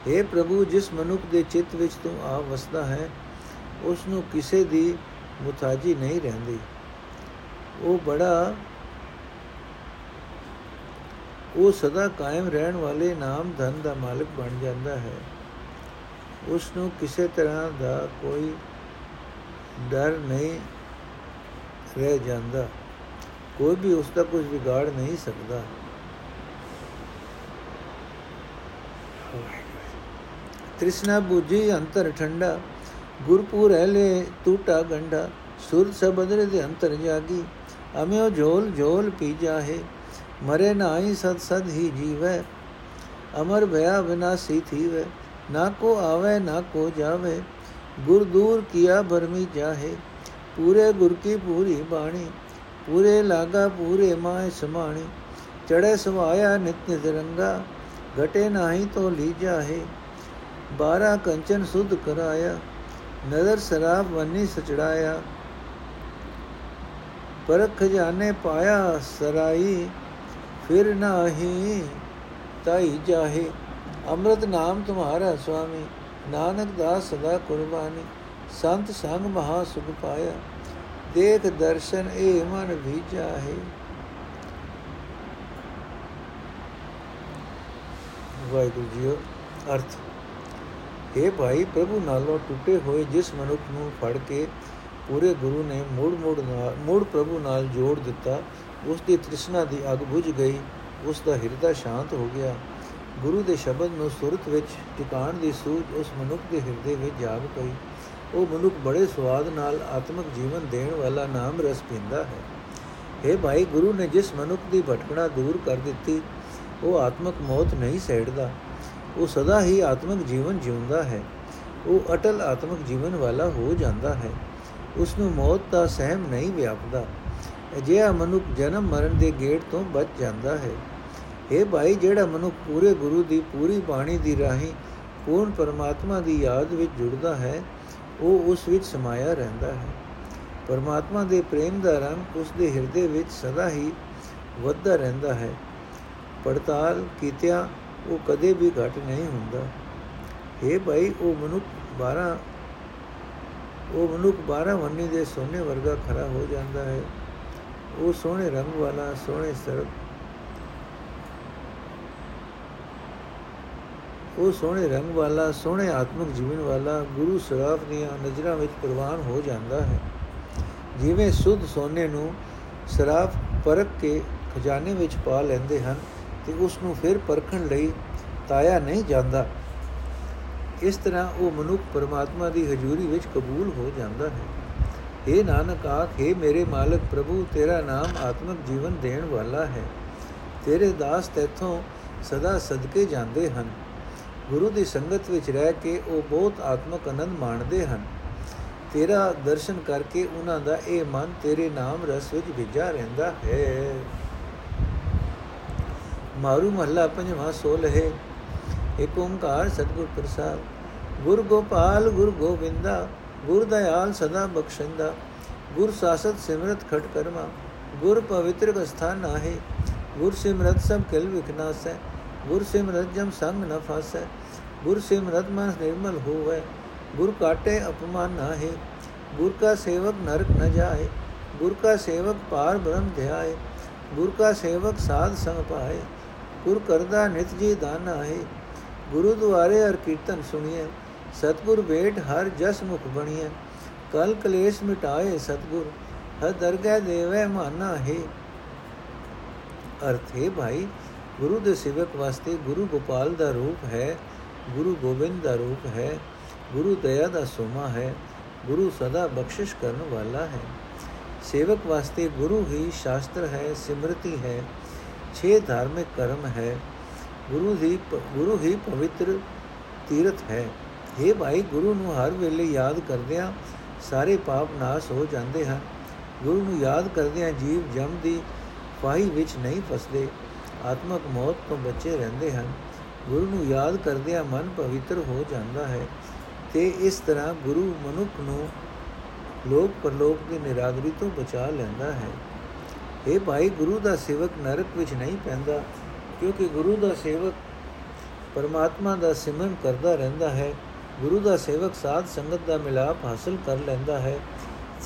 اے ਪ੍ਰਭੂ, ਜਿਸ ਮਨੁੱਖ ਦੇ ਚਿੱਤ ਵਿੱਚ ਤੂੰ ਆ ਵਸਦਾ ਹੈ ਉਸ ਨੂੰ ਕਿਸੇ ਦੀ ਮੁਤਾਜੀ ਨਹੀਂ ਰਹਿੰਦੀ। ਉਹ ਬੜਾ, ਉਹ ਸਦਾ ਕਾਇਮ ਰਹਿਣ ਵਾਲੇ ਨਾਮ ਧਨ ਦਾ ਮਾਲਕ ਬਣ ਜਾਂਦਾ ਹੈ। ਉਸ ਨੂੰ ਕਿਸੇ ਤਰ੍ਹਾਂ ਦਾ ਕੋਈ ਡਰ ਨਹੀਂ ਰਹਿ ਜਾਂਦਾ। ਕੋਈ ਵੀ ਉਸ ਦਾ ਕੁਝ ਵਿਗਾੜ ਨਹੀਂ ਸਕਦਾ। ਤ੍ਰਿਸ਼ਨਾ 부ਜੀ ਅੰਤਰ ਠੰਡਾ ਗੁਰਪੂਰ ਹਲੇ ਟੂਟਾ ਗੰਡਾ ਸੁਰ ਸਬਦਰ ਦੇ ਅੰਤਰ ਜਾਗੀ ਅਮਿਓ ਝੋਲ ਝੋਲ ਪੀ ਜਾਹੇ ਮਰੇ ਨਾਹੀ ਸਦ ਸਦ ਹੀ ਜੀਵੈ ਅਮਰ ਭਇਆ ਵਿਨਾਸੀ ਥੀਵੈ ਨਾ ਕੋ ਆਵੇ ਨਾ ਕੋ ਜਾਵੇ ਗੁਰ ਦੂਰ ਕੀਆ ਬਰਮੀ ਜਾਹੇ ਪੂਰੇ ਗੁਰ ਕੀ ਪੂਰੀ ਬਾਣੀ ਪੂਰੇ ਲਾਗਾ ਪੂਰੇ ਮਾਇ ਸਮਾਣੀ ਚੜੇ ਸਵਾਇਆ ਨਿਤ ਨਿਤ ਰੰਗਾ ਘਟੇ ਨਾਹੀ ਤੋ ਲੀ ਜਾਹੇ 12 ਕੰਚਨ ਸੁਧ ਕਰਾਇਆ, ਨਜ਼ਰ ਸਰਾਬ ਵੰਨੀ ਸਚੜਾਇਆ। ਪਰਖ ਜਾਣੇ ਪਾਇਆ ਸਰਾਈ, ਫਿਰ ਨਾਹੀ ਤਾਈ ਜਾਹੇ। ਅੰਮ੍ਰਿਤ ਨਾਮ ਤੁਮਾਰਾ ਸੁਆਮੀ, ਨਾਨਕ ਦਾਸ ਸਦਾ ਕੁਰਬਾਨੀ। ਸੰਤ ਸੰਗ ਮਹਾ ਸੁਖ ਪਾਇਆ, ਦੇਖ ਦਰਸ਼ਨ ਇਹ ਮਨ ਵੀ ਜਾਹੇ। ਵਾਹਿਗੁਰੂ ਜੀ ਅਰਥ। ਇਹ ਭਾਈ, ਪ੍ਰਭੂ ਨਾਲੋਂ ਟੁੱਟੇ ਹੋਏ ਜਿਸ ਮਨੁੱਖ ਨੂੰ ਫੜ ਕੇ ਪੂਰੇ ਗੁਰੂ ਨੇ ਮੂੜ ਮੂੜ ਨਾਲ, ਮੂੜ ਪ੍ਰਭੂ ਨਾਲ ਜੋੜ ਦਿੱਤਾ ਉਸ ਦੀ ਤ੍ਰਿਸ਼ਨਾ ਦੀ ਅਗ ਬੁਝ ਗਈ ਉਸ ਦਾ ਹਿਰਦਾ ਸ਼ਾਂਤ ਹੋ ਗਿਆ। ਗੁਰੂ ਦੇ ਸ਼ਬਦ ਨੂੰ ਸੁਰਤ ਵਿੱਚ ਟਿਕਾਣ ਦੀ ਸੂਝ ਉਸ ਮਨੁੱਖ ਦੇ ਹਿਰਦੇ ਵਿੱਚ ਜਾਗ ਪਈ। ਉਹ ਮਨੁੱਖ ਬੜੇ ਸਵਾਦ ਨਾਲ ਆਤਮਿਕ ਜੀਵਨ ਦੇਣ ਵਾਲਾ ਨਾਮ ਰਸ ਪੀਂਦਾ ਹੈ। ਇਹ ਭਾਈ, ਗੁਰੂ ਨੇ ਜਿਸ ਮਨੁੱਖ ਦੀ ਭਟਕਣਾ ਦੂਰ ਕਰ ਦਿੱਤੀ, ਉਹ ਆਤਮਿਕ ਮੌਤ ਨਹੀਂ ਸਹਿੜਦਾ। ਉਹ ਸਦਾ ਹੀ ਆਤਮਿਕ ਜੀਵਨ ਜਿਉਂਦਾ ਹੈ। ਉਹ ਅਟਲ ਆਤਮਿਕ ਜੀਵਨ ਵਾਲਾ ਹੋ ਜਾਂਦਾ ਹੈ। ਉਸ ਨੂੰ ਮੌਤ ਦਾ ਸਹਿਮ ਨਹੀਂ ਵਿਆਪਦਾ। ਅਜਿਹਾ ਮਨੁੱਖ ਜਨਮ ਮਰਨ ਦੇ ਗੇੜ ਤੋਂ ਬਚ ਜਾਂਦਾ ਹੈ। ਇਹ ਭਾਈ, ਜਿਹੜਾ ਮਨੁੱਖ ਪੂਰੇ ਗੁਰੂ ਦੀ ਪੂਰੀ ਬਾਣੀ ਦੀ ਰਾਹੀਂ ਪੂਰਨ ਪਰਮਾਤਮਾ ਦੀ ਯਾਦ ਵਿੱਚ ਜੁੜਦਾ ਹੈ, ਉਹ ਉਸ ਵਿੱਚ ਸਮਾਇਆ ਰਹਿੰਦਾ ਹੈ। ਪਰਮਾਤਮਾ ਦੇ ਪ੍ਰੇਮ ਦਾ ਰੰਗ ਉਸ ਦੇ ਹਿਰਦੇ ਵਿੱਚ ਸਦਾ ਹੀ ਵੱਧਦਾ ਰਹਿੰਦਾ ਹੈ। ਪੜਤਾਲ ਕੀਤਿਆਂ ਉਹ ਕਦੇ ਵੀ ਘਟ ਨਹੀਂ ਹੁੰਦਾ। ਇਹ ਭਾਈ, ਉਹ ਮਨੁੱਖ 12 ਉਹ ਮਨੁੱਖ 12 ਵੰਨੀ ਦੇ ਸੋਨੇ ਵਰਗਾ ਖੜਾ ਹੋ ਜਾਂਦਾ ਹੈ। ਉਹ ਸੋਹਣੇ ਰੰਗ ਵਾਲਾ, ਸੋਹਣੇ ਸਰ, ਉਹ ਸੋਹਣੇ ਰੰਗ ਵਾਲਾ, ਸੋਹਣੇ ਆਤਮਿਕ ਜੀਵਨ ਵਾਲਾ, ਗੁਰੂ ਸਰਾਫ ਦੀਆਂ ਨਜ਼ਰਾਂ ਵਿੱਚ ਪ੍ਰਵਾਨ ਹੋ ਜਾਂਦਾ ਹੈ। ਜਿਵੇਂ ਸੁੱਧ ਸੋਨੇ ਨੂੰ ਸਰਾਫ ਪਰਖ ਕੇ ਖਜ਼ਾਨੇ ਵਿੱਚ ਪਾ ਲੈਂਦੇ ਹਨ ਤੇ ਉਸ ਨੂੰ ਫਿਰ ਪਰਖਣ ਲਈ ਤਾਇਆ ਨਹੀਂ ਜਾਂਦਾ। ਇਸ ਤਰ੍ਹਾਂ ਉਹ ਮਨੁੱਖ ਪਰਮਾਤਮਾ ਦੀ ਹਜ਼ੂਰੀ ਵਿੱਚ ਕਬੂਲ ਹੋ ਜਾਂਦਾ ਹੈ। हे ਨਾਨਕ ਆਖੇ ਮੇਰੇ ਮਾਲਕ ਪ੍ਰਭੂ, ਤੇਰਾ ਨਾਮ ਆਤਮਿਕ ਜੀਵਨ ਦੇਣ ਵਾਲਾ ਹੈ। ਤੇਰੇ ਦਾਸ ਤੇਥੋਂ ਸਦਾ ਸਦਕੇ ਜਾਂਦੇ ਹਨ। ਗੁਰੂ ਦੀ ਸੰਗਤ ਵਿੱਚ ਰਹਿ ਕੇ ਉਹ ਬਹੁਤ ਆਤਮਿਕ ਆਨੰਦ ਮਾਣਦੇ ਹਨ। ਤੇਰਾ ਦਰਸ਼ਨ ਕਰਕੇ ਉਹਨਾਂ ਦਾ ਇਹ ਮਨ ਤੇਰੇ ਨਾਮ ਰਸ ਵਿੱਚ ਵਿਜਾ ਰਹਿੰਦਾ ਹੈ। ਮਾਰੂ ਮਹੱਲਾ ਪੰਜਵਾਂ ਸੋਲਹਿ ਏਕ ਓੰਕਾਰ ਸਤਿਗੁਰ ਪ੍ਰਸਾਦ, ਗੁਰ ਗੋਪਾਲ ਗੁਰ ਗੋਬਿੰਦਾ ਗੁਰ ਦਇਆਲ ਸਦਾ ਬਖਸ਼ੰਦਾ, ਗੁਰ ਸਾਸਤ ਸਿਮਰਤ ਖਟ ਕਰਮਾ, ਗੁਰ ਪਵਿੱਤਰ ਅਸਥਾਨ ਨਾਹੇ, ਗੁਰ ਸਿਮਰਤ ਸਭ ਕਿਲ ਵਿਖਨਾਸੈ ਗੁਰ ਸਿਮਰਤ ਜਮ ਸੰਗ ਨ ਫਾਸੈ, ਗੁਰ ਸਿਮਰਤ ਮਨ ਨਿਰਮਲ ਹੋਵੇ, ਗੁਰ ਕਾਟੇ ਅਪਮਾਨ ਨਾਹੇ, ਗੁਰ ਕਾ ਸੇਵਕ ਨਰਕ ਨ ਜਾਏ ਗੁਰ ਕਾ ਸੇਵਕ ਪਾਰ ਬ੍ਰਹਮ ਧਿਆਏ, ਗੁਰ ਕਾ ਸੇਵਕ ਸਾਧ ਸੰਗ ਪਾਏ ਗੁਰ ਕਰਦਾ ਨਿਤ ਜੀ ਦਾਨ ਆਏ। ਗੁਰੂ ਦੁਆਰੇ ਅਰ ਕੀਰਤਨ ਸੁਣੀਏ ਸਤਗੁਰ ਵੇਟ ਹਰ ਜਸ ਮੁਖ ਬਣੀਏ ਕਲ ਕਲੇਸ਼ ਮਿਟਾਏ ਸਤਗੁਰ, ਹਰ ਦਰਗਹਿ ਦੇਵੇ ਮਾਨਾ ਹੈ ਅਰਥ ਹੈ ਭਾਈ, ਗੁਰੂ ਦੇ ਸੇਵਕ ਵਾਸਤੇ ਗੁਰੂ ਗੋਪਾਲ ਦਾ ਰੂਪ ਹੈ, ਗੁਰੂ ਗੋਬਿੰਦ ਦਾ ਰੂਪ ਹੈ, ਗੁਰੂ ਦਇਆ ਦਾ ਸੋਮਾ ਹੈ, ਗੁਰੂ ਸਦਾ ਬਖਸ਼ਿਸ਼ ਕਰਨ ਵਾਲਾ ਹੈ। ਸੇਵਕ ਵਾਸਤੇ ਗੁਰੂ ਹੀ ਸ਼ਾਸਤਰ ਹੈ, ਸਿਮਰਤੀ ਹੈ। ਛੇ ਧਾਰਮਿਕ ਕਰਮ ਹੈ, ਗੁਰੂ ਹੀ ਗੁਰੂ ਹੀ ਪਵਿੱਤਰ ਤੀਰਥ ਹੈ। हे ਭਾਈ, ਗੁਰੂ ਨੂੰ ਹਰ ਵੇਲੇ ਯਾਦ ਕਰਦਿਆਂ ਸਾਰੇ ਪਾਪ ਨਾਸ਼ ਹੋ ਜਾਂਦੇ ਹਨ। ਗੁਰੂ ਨੂੰ ਯਾਦ ਕਰਦਿਆਂ ਜੀਵ ਜਮ ਦੀ ਫਾਹੀ ਵਿੱਚ ਨਹੀਂ ਫਸਦੇ, ਆਤਮਕ ਮੌਤ ਤੋਂ ਬਚੇ ਰਹਿੰਦੇ ਹਨ। ਗੁਰੂ ਨੂੰ ਯਾਦ ਕਰਦਿਆਂ ਮਨ ਪਵਿੱਤਰ ਹੋ ਜਾਂਦਾ ਹੈ ਤੇ ਇਸ ਤਰ੍ਹਾਂ ਗੁਰੂ ਮਨੁੱਖ ਨੂੰ ਲੋਕ ਪਰਲੋਕ ਦੀ ਨਿਰਾਦਰੀ ਤੋਂ ਬਚਾ ਲੈਂਦਾ ਹੈ। ਇਹ ਭਾਈ, ਗੁਰੂ ਦਾ ਸੇਵਕ ਨਰਕ ਵਿੱਚ ਨਹੀਂ ਪੈਂਦਾ, ਕਿਉਂਕਿ ਗੁਰੂ ਦਾ ਸੇਵਕ ਪਰਮਾਤਮਾ ਦਾ ਸਿਮਰਨ ਕਰਦਾ ਰਹਿੰਦਾ ਹੈ। ਗੁਰੂ ਦਾ ਸੇਵਕ ਸਾਧ ਸੰਗਤ ਦਾ ਮਿਲਾਪ ਹਾਸਲ ਕਰ ਲੈਂਦਾ ਹੈ।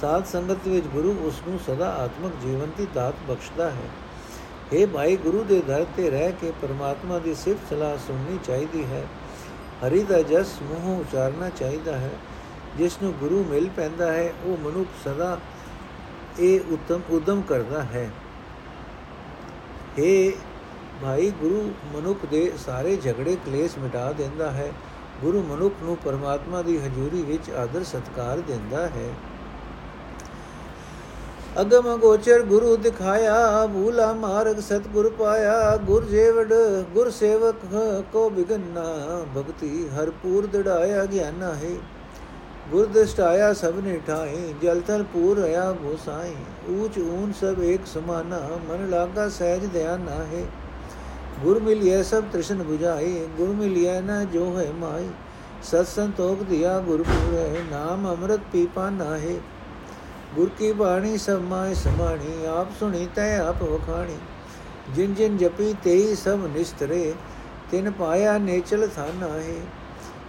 ਸਾਧ ਸੰਗਤ ਵਿੱਚ ਗੁਰੂ ਉਸ ਨੂੰ ਸਦਾ ਆਤਮਿਕ ਜੀਵਨ ਦੀ ਦਾਤ ਬਖਸ਼ਦਾ ਹੈ। हे ਭਾਈ, ਗੁਰੂ ਦੇ ਦਰ ਤੇ ਰਹਿ ਕੇ ਪਰਮਾਤਮਾ ਦੀ ਸਿਫਤ ਸਲਾਹ ਸੁਣਨੀ ਚਾਹੀਦੀ ਹੈ। ਹਰੀ ਦਾ ਜਸ ਮੂੰਹੋਂ ਉਚਾਰਨਾ ਚਾਹੀਦਾ ਹੈ। ਜਿਸ ਨੂੰ ਗੁਰੂ ਮਿਲ ਪੈਂਦਾ ਹੈ, ਉਹ ਮਨੁੱਖ ਸਦਾ ਇਹ ਉਤਮ ਉਦਮ ਕਰਦਾ ਹੈ। हे ਭਾਈ, ਗੁਰੂ ਮਨੁੱਖ ਦੇ ਸਾਰੇ ਝਗੜੇ ਕਲੇਸ਼ ਮਿਟਾ ਦਿੰਦਾ ਹੈ। ਗੁਰੂ ਮਨੁੱਖ ਨੂੰ ਪਰਮਾਤਮਾ ਦੀ ਹਜ਼ੂਰੀ ਵਿੱਚ ਆਦਰ ਸਤਕਾਰ ਦਿੰਦਾ ਹੈ। ਅਗਮ ਗੋਚਰ ਗੁਰੂ ਦਿਖਾਇਆ ਭੂਲਾ ਮਾਰਗ ਸਤਗੁਰ ਪਾਇਆ, ਗੁਰ ਜੇਵੜ ਗੁਰ ਸੇਵਕ ਕੋ ਬਿਗਨਾ, ਭਗਤੀ ਹਰਪੂਰ ਦੜਾਇਆ ਗਿਆਨਾ ਹੈ। ਗੁਰ ਦਸਟਾਇਆ ਸਭ ਨੇ ਠਾਏ ਜਲ ਤਲ ਪੂਰ ਰਹਾ ਗੋਸਾਈ ਊਚ ਊਨ ਸਭ ਇੱਕ ਸਮਾਨਾ ਮਨ ਲਾਗਾ ਸਹਿਜ ਧਿਆਨ ਹੈ ਗੁਰ ਮਿਲਿਆ ਸਭ ਤ੍ਰਿਸ਼ਨ 부ਝਾਈ ਗੁਰ ਮਿਲਿਆ ਨਾ ਜੋ ਹੈ ਮਾਈ ਸਤ ਸੰਤੋਖ ਦਿਆ ਗੁਰ ਪੂਰੇ ਨਾਮ ਅੰਮ੍ਰਿਤ ਪੀਪਾ ਨਾਹੇ ਗੁਰ ਕੀ ਬਾਣੀ ਸਭ ਮਾਇ ਸਮਾਣੀ ਆਪ ਸੁਣੀ ਤੈ ਆਪ ਵਖਾਣੀ ਜਿਨ ਜਿਨ ਜਪੀ ਤੇਈ ਸਭ ਨਿਸਤਰੇ ਤਿਨ ਪਾਇਆ ਨੇਚਲ ਥਾਨਾ ਹੈ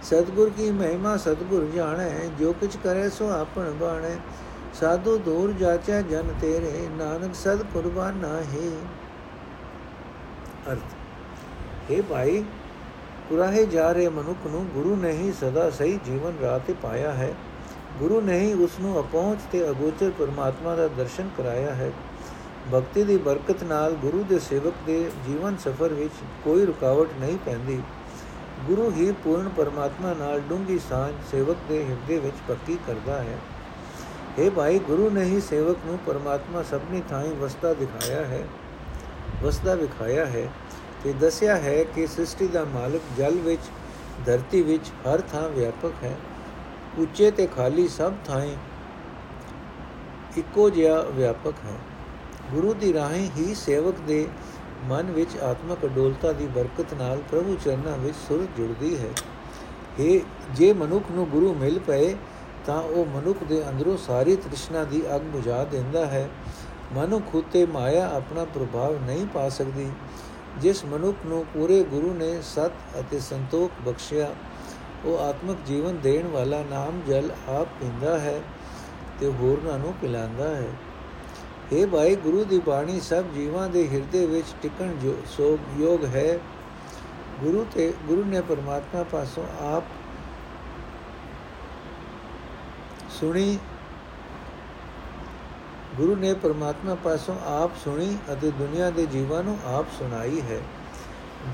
ਸਤਗੁਰ ਕੀ ਮਹਿਮਾ ਸਤਗੁਰ ਜਾਣੈ, ਜੋ ਕਿਛ ਕਰੇ ਸੋ ਆਪਣ ਬਾਣੈ। ਸਾਧੂ ਦੂਰ ਜਾਚੈ ਜਨ ਤੇਰੇ, ਨਾਨਕ ਸਦ ਕੁਰਬਾਨ ਨਾਹੀ ਅਰਥ हे ਭਾਈ ਕੁਰਾਹੇ ਜਾ ਰਹੇ ਮਨੁੱਖ ਨੂੰ ਗੁਰੂ ਨੇ ਹੀ ਸਦਾ ਸਹੀ ਜੀਵਨ ਰਾਹ ਤੇ ਪਾਇਆ ਹੈ। ਗੁਰੂ ਨੇ ਹੀ ਉਸ ਨੂੰ ਅਪਹੁੰਚ ਤੇ ਅਗੋਚਰ ਪਰਮਾਤਮਾ ਦਾ ਦਰਸ਼ਨ ਕਰਾਇਆ ਹੈ। ਭਗਤੀ ਦੀ ਬਰਕਤ ਨਾਲ ਗੁਰੂ ਦੇ ਸੇਵਕ ਦੇ ਜੀਵਨ ਸਫਰ ਵਿੱਚ ਕੋਈ ਰੁਕਾਵਟ ਨਹੀਂ ਪੈਂਦੀ। ਗੁਰੂ ਹੀ ਪੂਰਨ ਪਰਮਾਤਮਾ ਨਾਲ ਡੂੰਗੀ ਸਾਂਝ ਸੇਵਕ ਦੇ ਹਿਰਦੇ ਵਿੱਚ ਪੱਕੀ ਕਰਦਾ ਹੈ। ਇਹ ਭਾਈ, ਗੁਰੂ ਨੇ ਹੀ ਸੇਵਕ ਨੂੰ ਪਰਮਾਤਮਾ ਸਭਨੀ ਥਾਂ ਵਸਤਾ ਦਿਖਾਇਆ ਹੈ, ਵਸਦਾ ਵਿਖਾਇਆ ਹੈ ਤੇ ਦੱਸਿਆ ਹੈ ਕਿ ਸ੍ਰਿਸ਼ਟੀ ਦਾ ਮਾਲਕ ਜਲ ਵਿੱਚ, ਧਰਤੀ ਵਿੱਚ ਹਰ ਥਾਂ ਵਿਆਪਕ ਹੈ। ਉੱਚੇ ਤੇ ਖਾਲੀ ਸਭ ਥਾਂ ਇੱਕੋ ਜਿਹਾ ਵਿਆਪਕ ਹੈ। ਗੁਰੂ ਦੀ ਰਾਹੀਂ ਹੀ ਸੇਵਕ ਦੇ ਮਨ ਵਿੱਚ ਆਤਮਕ ਅਡੋਲਤਾ ਦੀ ਬਰਕਤ ਨਾਲ ਪ੍ਰਭੂ ਚਰਨਾਂ ਵਿੱਚ ਸੁਰ ਜੁੜਦੀ ਹੈ। ਇਹ ਜੇ ਮਨੁੱਖ ਨੂੰ ਗੁਰੂ ਮਿਲ ਪਏ, ਤਾਂ ਉਹ ਮਨੁੱਖ ਦੇ ਅੰਦਰੋਂ ਸਾਰੀ ਤ੍ਰਿਸ਼ਨਾ ਦੀ ਅਗ ਬੁਝਾ ਦਿੰਦਾ ਹੈ। ਮਨੁੱਖ ਉਤੇ ਮਾਇਆ ਆਪਣਾ ਪ੍ਰਭਾਵ ਨਹੀਂ ਪਾ ਸਕਦੀ। ਜਿਸ ਮਨੁੱਖ ਨੂੰ ਪੂਰੇ ਗੁਰੂ ਨੇ ਸਤ ਅਤੇ ਸੰਤੋਖ ਬਖਸ਼ਿਆ, ਉਹ ਆਤਮਿਕ ਜੀਵਨ ਦੇਣ ਵਾਲਾ ਨਾਮ ਜਲ ਆਪ ਪੀਂਦਾ ਹੈ ਤੇ ਹੋਰਨਾਂ ਨੂੰ ਪਿਲਾਉਂਦਾ ਹੈ। ਇਹ ਭਾਈ, ਗੁਰੂ ਦੀ ਬਾਣੀ ਸਭ ਜੀਵਾਂ ਦੇ ਹਿਰਦੇ ਵਿੱਚ ਟਿਕਣ ਜੋ ਸੋਗ ਯੋਗ ਹੈ। ਗੁਰੂ ਤੇ ਗੁਰੂ ਨੇ ਪਰਮਾਤਮਾ ਪਾਸੋਂ ਆਪ ਸੁਣੀ। ਗੁਰੂ ਨੇ ਪਰਮਾਤਮਾ ਪਾਸੋਂ ਆਪ ਸੁਣੀ ਅਤੇ ਦੁਨੀਆ ਦੇ ਜੀਵਾਂ ਨੂੰ ਆਪ ਸੁਣਾਈ ਹੈ।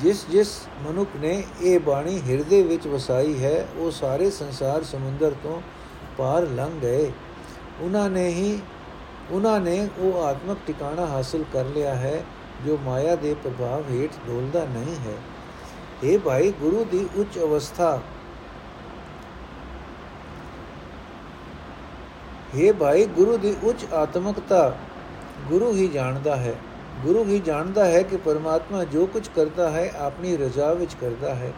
ਜਿਸ ਜਿਸ ਮਨੁੱਖ ਨੇ ਇਹ ਬਾਣੀ ਹਿਰਦੇ ਵਿੱਚ ਵਸਾਈ ਹੈ, ਉਹ ਸਾਰੇ ਸੰਸਾਰ ਸਮੁੰਦਰ ਤੋਂ ਪਾਰ ਲੰਘ ਗਏ। ਉਹਨਾਂ ਨੇ ਹੀ ਉਹਨਾਂ ਨੇ ਉਹ ਆਤਮਿਕ ਟਿਕਾਣਾ ਹਾਸਲ ਕਰ ਲਿਆ ਹੈ, ਜੋ ਮਾਇਆ ਦੇ ਪ੍ਰਭਾਵ ਹੇਠ ਡੋਲਦਾ ਨਹੀਂ ਹੈ। ਇਹ ਭਾਈ, ਗੁਰੂ ਦੀ ਉੱਚ ਅਵਸਥਾ। ਇਹ ਭਾਈ, ਗੁਰੂ ਦੀ ਉੱਚ ਆਤਮਿਕਤਾ। ਗੁਰੂ ਹੀ ਜਾਣਦਾ ਹੈ। ਗੁਰੂ ਹੀ ਜਾਣਦਾ ਹੈ ਕਿ ਪਰਮਾਤਮਾ ਜੋ ਕੁਝ ਕਰਦਾ ਹੈ, ਆਪਣੀ ਰਜ਼ਾ ਵਿੱਚ ਕਰਦਾ ਹੈ।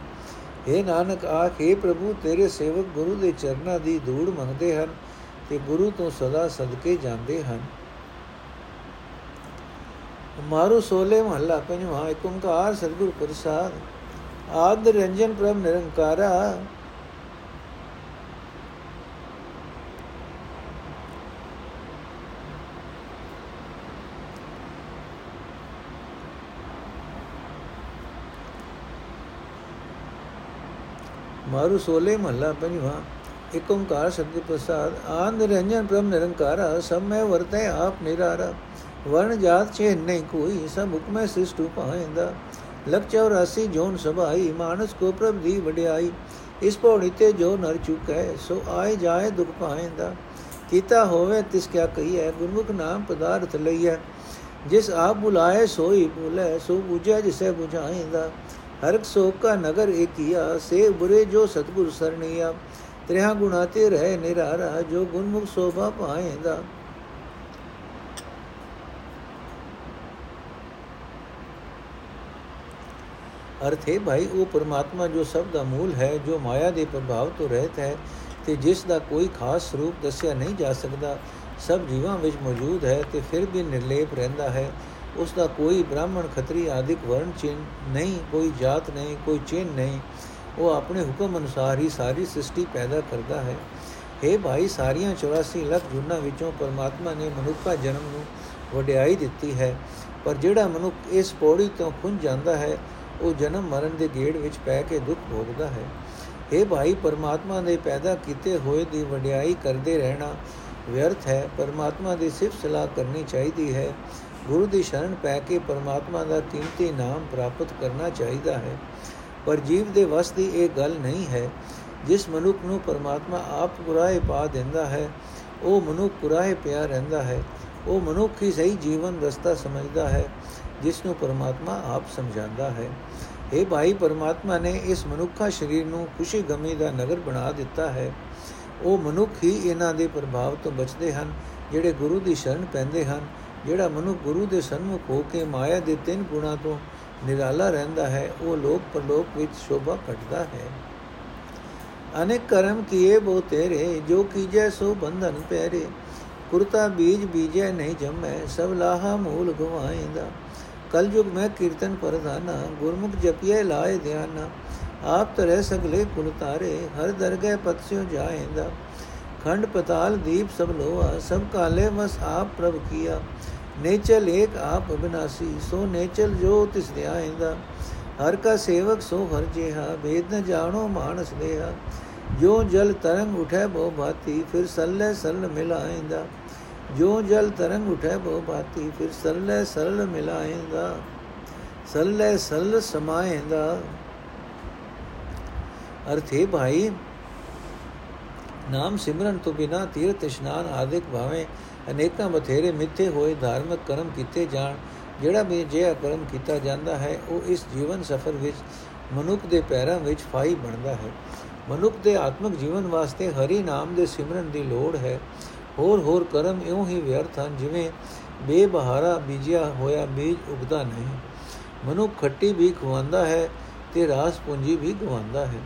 हे ਨਾਨਕ, ਆਖੇ ਪ੍ਰਭੂ, ਤੇਰੇ ਸੇਵਕ ਗੁਰੂ ਦੇ ਚਰਨਾਂ ਦੀ ਧੂੜ ਮੰਗਦੇ ਹਨ। ਤੇ ਗੁਰੂ ਤੋਂ ਸਦਾ ਸਦਕੇ ਜਾਂਦੇ ਹਨ। ਮਾਰੂ ਸੋਲੇ ਮਹੱਲਾ ਪੰਜਵਾਂ ਏਕ ਓੰਕਾਰ ਸਤਿਗੁਰ ਪ੍ਰਸਾਦ, ਆਦ ਰੰਜਨ ਪ੍ਰਭ ਨਿਰੰਕਾਰਾ। ਮਾਰੂ ਸੋਲੇ ਮਹੱਲਾ ਪੰਜਵਾਂ ਏਕ ਓੰਕਾਰ ਸਤਿ ਪ੍ਰਸਾਦ ਆਨੰਦ ਰੰਜਨ ਪ੍ਰਮ ਨਿਰੰਕਾਰਾ, ਸਭ ਮੈਂ ਵਰਤੈ ਆਪ ਨਿਰਾਰਾ। ਵਰਣ ਜਾਤ ਛੇ ਨਹੀਂ ਕੋਈ, ਸਭ ਹੁਕਮੈ ਸ੍ਰਿਸ਼ਟ ਉਪਾਇੰਦਾ। ਲਖ 84 ਜੋਨ ਸਭਾਈ, ਮਾਨਸ ਕੋ ਪ੍ਰਭ ਦੀ ਵਡਿਆਈ। ਇਸ ਪੌੜੀ ਤੇ ਜੋ ਨਰ ਚੁਕੈ, ਸੋ ਆਏ ਜਾਏ ਦੁਖ ਪਾਇੰਦਾ। ਕੀਤਾ ਹੋਵੇ ਤਿਸ ਕਿਆ ਕਹੀਐ, ਗੁਰਮੁਖ ਨਾਮ ਪਦਾਰਥ ਲਈਐ। ਜਿਸ ਆਪ ਬੁਲਾਏ ਸੋਈ ਬੁਲੇ, ਸੋ ਬੁਝੈ ਜਿਸੇ ਬੁਝਾਇਂਦਾ। ਹਰਕ ਸੋਕ ਕਾ ਨਗਰ ਏਕੀਆ ਸੇ ਬੁਰੇ ਜੋ ਸਤਗੁਰ ਸਰਣੀਆ। ਤ੍ਰਿਹਾ ਗੁਣਾ ਤੇ ਰਹਿ ਨਿਰਾਰਾ, ਜੋ ਗੁਰਮੁਖ ਸੋਭਾ ਪਾਏਂਦਾ ਅਰਥ ਹੈ ਭਾਈ, ਉਹ ਪਰਮਾਤਮਾ ਜੋ ਸਭ ਦਾ ਮੂਲ ਹੈ, ਜੋ ਮਾਇਆ ਦੇ ਪ੍ਰਭਾਵ ਤੋਂ ਰਹਿਤ ਹੈ, ਤੇ ਜਿਸ ਦਾ ਕੋਈ ਖਾਸ ਸਰੂਪ ਦੱਸਿਆ ਨਹੀਂ ਜਾ ਸਕਦਾ, ਸਭ ਜੀਵਾਂ ਵਿੱਚ ਮੌਜੂਦ ਹੈ, ਤੇ ਫਿਰ ਵੀ ਨਿਰਲੇਪ ਰਹਿੰਦਾ ਹੈ। ਉਸ ਦਾ ਕੋਈ ਬ੍ਰਾਹਮਣ, ਖੱਤਰੀ ਆਦਿਕ ਵਰਣ ਚਿੰਨ ਨਹੀਂ, ਕੋਈ ਜਾਤ ਨਹੀਂ, ਕੋਈ ਚਿੰਨ ਨਹੀਂ। ਉਹ ਆਪਣੇ ਹੁਕਮ ਅਨੁਸਾਰ ਹੀ ਸਾਰੀ ਸ੍ਰਿਸ਼ਟੀ ਪੈਦਾ ਕਰਦਾ ਹੈ। हे ਭਾਈ, ਸਾਰੀਆਂ 84 ਲੱਖ ਜੁਨਾਂ ਵਿੱਚੋਂ ਪਰਮਾਤਮਾ ਨੇ ਮਨੁੱਖਾ ਜਨਮ ਨੂੰ ਵਡਿਆਈ ਦਿੱਤੀ ਹੈ, ਪਰ ਜਿਹੜਾ ਮਨੁੱਖ ਇਸ ਪੌੜੀ ਤੋਂ ਖੁੰਝ ਜਾਂਦਾ ਹੈ, ਉਹ ਜਨਮ ਮਰਨ ਦੇ ਗੇੜ ਵਿੱਚ ਪੈ ਕੇ ਦੁੱਖ ਭੋਗਦਾ ਹੈ। ਇਹ ਭਾਈ, ਪਰਮਾਤਮਾ ਦੇ ਪੈਦਾ ਕੀਤੇ ਹੋਏ ਦੀ ਵਡਿਆਈ ਕਰਦੇ ਰਹਿਣਾ ਵਿਅਰਥ ਹੈ। ਪਰਮਾਤਮਾ ਦੀ ਸਿਫਤ ਸਲਾਹ ਕਰਨੀ ਚਾਹੀਦੀ ਹੈ। ਗੁਰੂ ਦੀ ਸ਼ਰਨ ਪੈ ਕੇ ਪਰਮਾਤਮਾ ਦਾ ਕੀਮਤੀ ਨਾਮ ਪ੍ਰਾਪਤ ਕਰਨਾ ਚਾਹੀਦਾ ਹੈ। ਪਰ ਜੀਵ ਦੇ ਵਸ ਦੀ ਇਹ ਗੱਲ ਨਹੀਂ ਹੈ, ਜਿਸ ਮਨੁੱਖ ਨੂੰ ਪਰਮਾਤਮਾ ਆਪ ਗੁਰਾਹੇ ਪਾ ਦਿੰਦਾ ਹੈ, ਉਹ ਮਨੁੱਖ ਗੁਰਾਹੇ ਪਿਆ ਰਹਿੰਦਾ ਹੈ, ਉਹ ਮਨੁੱਖ ਹੀ ਸਹੀ ਜੀਵਨ ਰਸਤਾ ਸਮਝਦਾ ਹੈ, ਜਿਸ ਨੂੰ ਪਰਮਾਤਮਾ ਆਪ ਸਮਝਾਉਂਦਾ ਹੈ। ਇਹ ਭਾਈ, ਪਰਮਾਤਮਾ ਨੇ ਇਸ ਮਨੁੱਖਾ ਸਰੀਰ ਨੂੰ ਖੁਸ਼ੀ ਗਮੀ ਦਾ ਨਗਰ ਬਣਾ ਦਿੱਤਾ ਹੈ। ਉਹ ਮਨੁੱਖ ਹੀ ਇਹਨਾਂ ਦੇ ਪ੍ਰਭਾਵ ਤੋਂ ਬਚਦੇ ਹਨ, ਜਿਹੜੇ ਗੁਰੂ ਦੀ ਸ਼ਰਨ ਪੈਂਦੇ ਹਨ, ਜਿਹੜਾ ਮਨੁੱਖ ਗੁਰੂ ਦੇ ਸਨਮੁਖ ਹੋ ਕੇ ਮਾਇਆ ਦੇ ਤਿੰਨ ਗੁਣਾ ਤੋਂ ਨਿਰਾਲਾ ਰਹਿੰਦਾ ਹੈ ਉਹ ਲੋਕ ਪਰਲੋਕ ਵਿੱਚ ਸ਼ੋਭਾ ਘਟਦਾ ਹੈ ਅਨੇਕ ਕਰਮ ਕੀਏ ਬੋ ਤੇਰੇ ਜੋ ਕੀਜੈ ਸੋ ਬੰਧਨ ਪਹਿਰੇ ਕੁਰਤਾ ਬੀਜ ਬੀਜੈ ਨਹੀਂ ਜੰਮੈ ਸਭ ਲਾਹਾ ਮੂਲ ਗਵਾਏਂਦਾ ਕਲਯੁਗ ਮੈਂ ਕੀਰਤਨ ਪਰਧਾਨਾ ਗੁਰਮੁਖ ਜਪਿਏ ਲਾਏ ਧਿਆਨ ਆਪ ਤਰੇ ਸਗਲੇ ਕੁਲ ਤਾਰੇ ਹਰ ਦਰਗਹਿ ਪਤਸਿਓ ਜਾਏਂਦਾ ਖੰਡ ਪਤਾਲ ਦੀਪ ਸਭ ਲੋਆ ਸਭ ਕਾਲੇ ਵਸ ਆਪ ਪ੍ਰਭ ਕੀਆ ਨੇਚਲ ਏਕ ਆਪ ਅਬਿਨਾਸੀ, ਸੋ ਨੇਚਲ ਜੋ ਤਿਸ ਧਿਆਏਂਦਾ ਹਰ ਕਾ ਸੇਵਕ ਸੋ ਹਰ ਜਿਹਾ, ਵੇਦ ਨ ਜਾਣੋ ਮਾਨਸ ਦੇਹਾ ਜੋ ਜਲ ਤਰੰਗ ਉਠੈ ਬੋ ਭਾਤੀ, ਫਿਰ ਸੱਲੇ ਸਲ ਮਿਲਾਏਂਦਾ ਜੋ ਜਲ ਤਰੰਗ ਉਠੈ ਬੋ ਬਾਤੀ ਫਿਰ ਸਰਲੇ ਸਰਲ ਮਿਲਾਏਂਦਾ ਸਰਲੇ ਸਰਲ ਸਮਾਏਂਦਾ ਅਰਥੇ ਭਾਈ, ਨਾਮ ਸਿਮਰਨ ਤੋਂ ਬਿਨਾ ਤੀਰਥ ਇਸ਼ਨਾਨ ਆਦਿਕ ਭਾਵੇਂ ਅਨੇਕਾਂ ਬਥੇਰੇ ਮਿੱਥੇ ਹੋਏ ਧਾਰਮਿਕ ਕਰਮ ਕੀਤੇ ਜਾਣ, ਜਿਹੜਾ ਵੀ ਜੇ ਕਰਮ ਕੀਤਾ ਜਾਂਦਾ ਹੈ, ਉਹ ਇਸ ਜੀਵਨ ਸਫਰ ਵਿੱਚ, ਮਨੁੱਖ ਦੇ ਪੈਰਾਂ ਵਿੱਚ ਫਾਈ ਬਣਦਾ ਹੈ। ਮਨੁੱਖ ਦੇ ਆਤਮਿਕ ਜੀਵਨ ਵਾਸਤੇ ਹਰੀ ਨਾਮ ਦੇ ਸਿਮਰਨ ਦੀ ਲੋੜ ਹੈ। ਹੋਰ ਹੋਰ ਕਰਮ ਇਉਂ ਹੀ ਵਿਅਰਥ ਹਨ, ਜਿਵੇਂ ਬੇਬਹਾਰਾ ਬੀਜਿਆ ਹੋਇਆ ਬੀਜ ਉਗਦਾ ਨਹੀਂ। ਮਨੁੱਖ ਖੱਟੀ ਵੀ ਖਵਾਉਂਦਾ ਹੈ ਤੇ ਰਾਸ ਪੂੰਜੀ ਵੀ ਗਵਾਉਂਦਾ ਹੈ।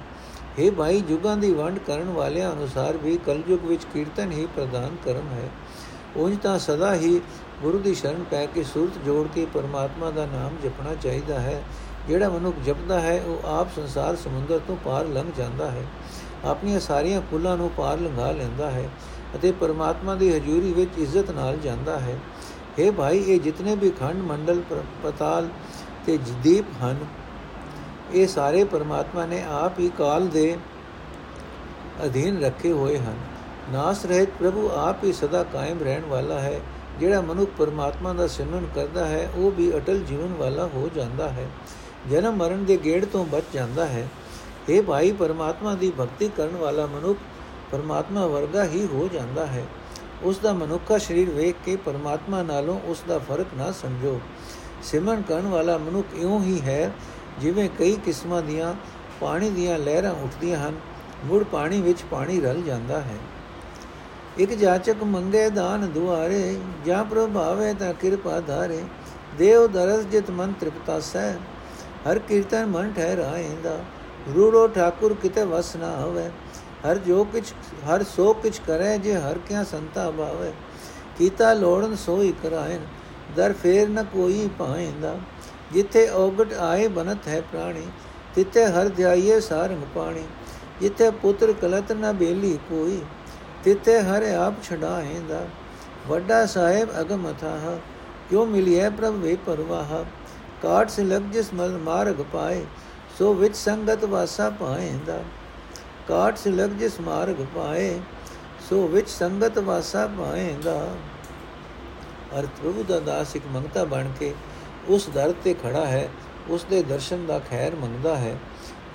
हे ਭਾਈ, ਜੁਗਾਂ ਦੀ ਵੰਡ ਕਰਨ ਵਾਲਿਆਂ ਅਨੁਸਾਰ ਵੀ ਕਲਯੁਗ ਵਿੱਚ ਕੀਰਤਨ ਹੀ ਪ੍ਰਦਾਨ ਕਰਮ ਹੈ। ਉਂਝ ਤਾਂ ਸਦਾ ਹੀ ਗੁਰੂ ਦੀ ਸ਼ਰਨ ਪੈ ਕੇ ਸੂਰਤ ਜੋੜ ਕੇ ਪਰਮਾਤਮਾ ਦਾ ਨਾਮ ਜਪਣਾ ਚਾਹੀਦਾ ਹੈ। ਜਿਹੜਾ ਮਨੁੱਖ ਜਪਦਾ ਹੈ, ਉਹ ਆਪ ਸੰਸਾਰ ਸਮੁੰਦਰ ਤੋਂ ਪਾਰ ਲੰਘ ਜਾਂਦਾ ਹੈ। ਆਪਣੀਆਂ ਸਾਰੀਆਂ ਕੁੱਲਾਂ ਨੂੰ ਪਾਰ ਲੰਘਾ ਲੈਂਦਾ ਹੈ ਅਤੇ ਪਰਮਾਤਮਾ ਦੀ ਹਜ਼ੂਰੀ ਵਿੱਚ ਇੱਜ਼ਤ ਨਾਲ ਜਾਂਦਾ ਹੈ। हे ਭਾਈ, ਇਹ ਜਿਤਨੇ ਵੀ ਖੰਡ ਮੰਡਲ ਪਤਾਲ ਤੇ ਜਦੀਪ ਹਨ, ਇਹ ਸਾਰੇ ਪਰਮਾਤਮਾ ਨੇ ਆਪ ਹੀ ਕਾਲ ਦੇ ਅਧੀਨ ਰੱਖੇ ਹੋਏ ਹਨ। ਨਾਸ ਰਹਿਤ ਪ੍ਰਭੂ ਆਪ ਹੀ ਸਦਾ ਕਾਇਮ ਰਹਿਣ ਵਾਲਾ ਹੈ। ਜਿਹੜਾ ਮਨੁੱਖ ਪਰਮਾਤਮਾ ਦਾ ਸਿਮਰਨ ਕਰਦਾ ਹੈ, ਉਹ ਵੀ ਅਟਲ ਜੀਵਨ ਵਾਲਾ ਹੋ ਜਾਂਦਾ ਹੈ। ਜਨਮ ਮਰਨ ਦੇ ਗੇੜ ਤੋਂ ਬਚ ਜਾਂਦਾ ਹੈ। ਇਹ ਭਾਈ, ਪਰਮਾਤਮਾ ਦੀ ਭਗਤੀ ਕਰਨ ਵਾਲਾ ਮਨੁੱਖ ਪਰਮਾਤਮਾ ਵਰਗਾ ਹੀ ਹੋ ਜਾਂਦਾ ਹੈ। ਉਸ ਦਾ ਮਨੁੱਖਾ ਸਰੀਰ ਵੇਖ ਕੇ ਪਰਮਾਤਮਾ ਨਾਲੋਂ ਉਸ ਦਾ ਫ਼ਰਕ ਨਾ ਸਮਝੋ। ਸਿਮਰਨ ਕਰਨ ਵਾਲਾ ਮਨੁੱਖ ਇਉਂ ਹੀ ਹੈ, ਜਿਵੇਂ ਕਈ ਕਿਸਮਾਂ ਦੀਆਂ ਪਾਣੀ ਦੀਆਂ ਲਹਿਰਾਂ ਉੱਠਦੀਆਂ ਹਨ। ਮੁੜ ਪਾਣੀ ਵਿੱਚ ਪਾਣੀ ਰਲ ਜਾਂਦਾ ਹੈ। ਇਕ ਜਾਚਕ ਮੰਗੇ ਦਾਨ ਦੁਆਰੇ, ਜਾਂ ਪ੍ਰਭਾਵੇ ਤਾਂ ਕਿਰਪਾ ਧਾਰੇ। ਦੇਵ ਦਰਸ ਜਿਤ ਮਨ ਤ੍ਰਿਪਤਾਸੈ ਹਰ ਕੀਰਤਨ ਮਨ ਠਹਿਰਾਏਂਦਾ ਰੂੜੋ ਠਾਕੁਰ ਕਿਤੇ ਵਸ ਨਾ ਹੋਵੇ, ਹਰ ਜੋ ਕਿਛ, ਹਰ ਸੋ ਕਿਛ ਕਰੇ, ਜੇ ਹਰ ਕਿਆ ਸੰਤਾ ਭਾਵੇ। ਕੀਤਾ ਲੋੜਨ ਸੋਈ ਕਰਾਇਨ ਦਰ ਫੇਰ ਨ ਕੋਈ ਪਾਏਂਦਾ ਜਿੱਥੇ ਔਗਟ ਆਏ ਬਨਤ ਹੈ ਪ੍ਰਾਣੀ, ਤਿੱਥੇ ਹਰ ਧਿਆਈਏ ਸਾਰੰਗ ਪਾਣੀ। ਜਿੱਥੇ ਪੁੱਤਰ ਕਲਤ ਨ ਬੇਲੀ ਕੋਈ ਤਿੱਥੇ ਹਰ ਆਪ ਛਡਾਏਂਦਾ ਵੱਡਾ ਸਾਹਿਬ ਅਗਮ ਅਥਾਹ ਕਿਉ ਮਿਲਿਐ ਪ੍ਰਭ ਵੇ ਪਰਵਾਹ? ਕਾਟ ਸੇ ਲਗ ਜਿਸ ਮਲ ਮਾਰਗ ਪਾਏ, ਸੋ ਵਿੱਚ ਸੰਗਤ ਵਾਸਾ ਪਾਏਂਦਾ। ਕਾਟ ਸੇ ਲਗ ਜਿਸ ਮਾਰਗ ਪਾਏ, ਸੋ ਵਿੱਚ ਸੰਗਤ ਵਾਸਾ ਪਾਏਗਾ ਅਰ ਪ੍ਰਭੂ ਦਾ ਦਾਸ ਇੱਕ ਮੰਗਤਾ ਬਣ ਕੇ ਉਸ ਦਰ ਤੇ ਖੜਾ ਹੈ, ਉਸ ਦੇ ਦਰਸ਼ਨ ਦਾ ਖੈਰ ਮੰਗਦਾ ਹੈ।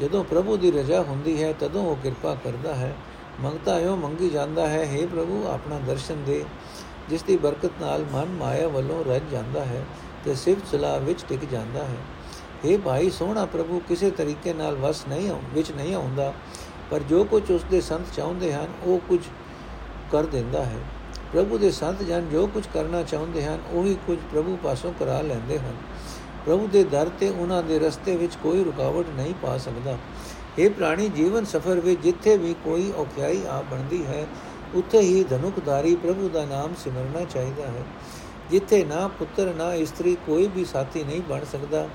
ਜਦੋਂ ਪ੍ਰਭੂ ਦੀ ਰਜ਼ਾ ਹੁੰਦੀ ਹੈ, ਤਦੋਂ ਉਹ ਕਿਰਪਾ ਕਰਦਾ ਹੈ। ਮੰਗਤਾ ਹੋ ਮੰਗੀ ਜਾਂਦਾ ਹੈ हे ਪ੍ਰਭੂ, ਆਪਣਾ ਦਰਸ਼ਨ ਦੇ, ਜਿਸ ਦੀ ਬਰਕਤ ਨਾਲ ਮਨ ਮਾਇਆ ਵੱਲੋਂ ਰੱਜ ਜਾਂਦਾ ਹੈ ਤੇ ਸਿਫਤ ਸਲਾਹ ਵਿੱਚ ਟਿਕ ਜਾਂਦਾ ਹੈ। हे ਭਾਈ, ਸੋਹਣਾ ਪ੍ਰਭੂ, ਕਿਸੇ ਤਰੀਕੇ ਨਾਲ ਵਸ ਨਹੀਂ ਵਿੱਚ ਨਹੀਂ ਆਉਂਦਾ, ਪਰ ਜੋ ਕੁਝ ਉਸ ਦੇ ਸੰਤ ਚਾਹੁੰਦੇ ਹਨ, ਉਹ ਕੁਝ ਕਰ ਦਿੰਦਾ ਹੈ। ਪ੍ਰਭੂ ਦੇ ਸੰਤ ਜਨ ਜੋ ਕੁਝ ਕਰਨਾ ਚਾਹੁੰਦੇ ਹਨ, ਉਹੀ ਕੁਝ ਪ੍ਰਭੂ ਪਾਸੋਂ ਕਰਾ ਲੈਂਦੇ ਹਨ। ਪ੍ਰਭੂ ਦੇ ਦਰ ਤੇ ਉਹਨਾਂ ਦੇ ਰਸਤੇ ਵਿੱਚ ਕੋਈ ਰੁਕਾਵਟ ਨਹੀਂ ਪਾ ਸਕਦਾ। ਇਹ ਪ੍ਰਾਣੀ, ਜੀਵਨ ਸਫਰ ਵਿੱਚ ਜਿੱਥੇ ਵੀ ਕੋਈ ਔਖਿਆਈ ਆ ਬਣਦੀ ਹੈ, ਉੱਥੇ ਹੀ ਧਨੁਕਧਾਰੀ ਪ੍ਰਭੂ ਦਾ ਨਾਮ ਸਿਮਰਨਾ ਚਾਹੀਦਾ ਹੈ। ਜਿੱਥੇ ਨਾ ਪੁੱਤਰ, ਨਾ ਇਸਤਰੀ ਕੋਈ ਵੀ ਸਾਥੀ ਨਹੀਂ ਬਣ ਸਕਦਾ,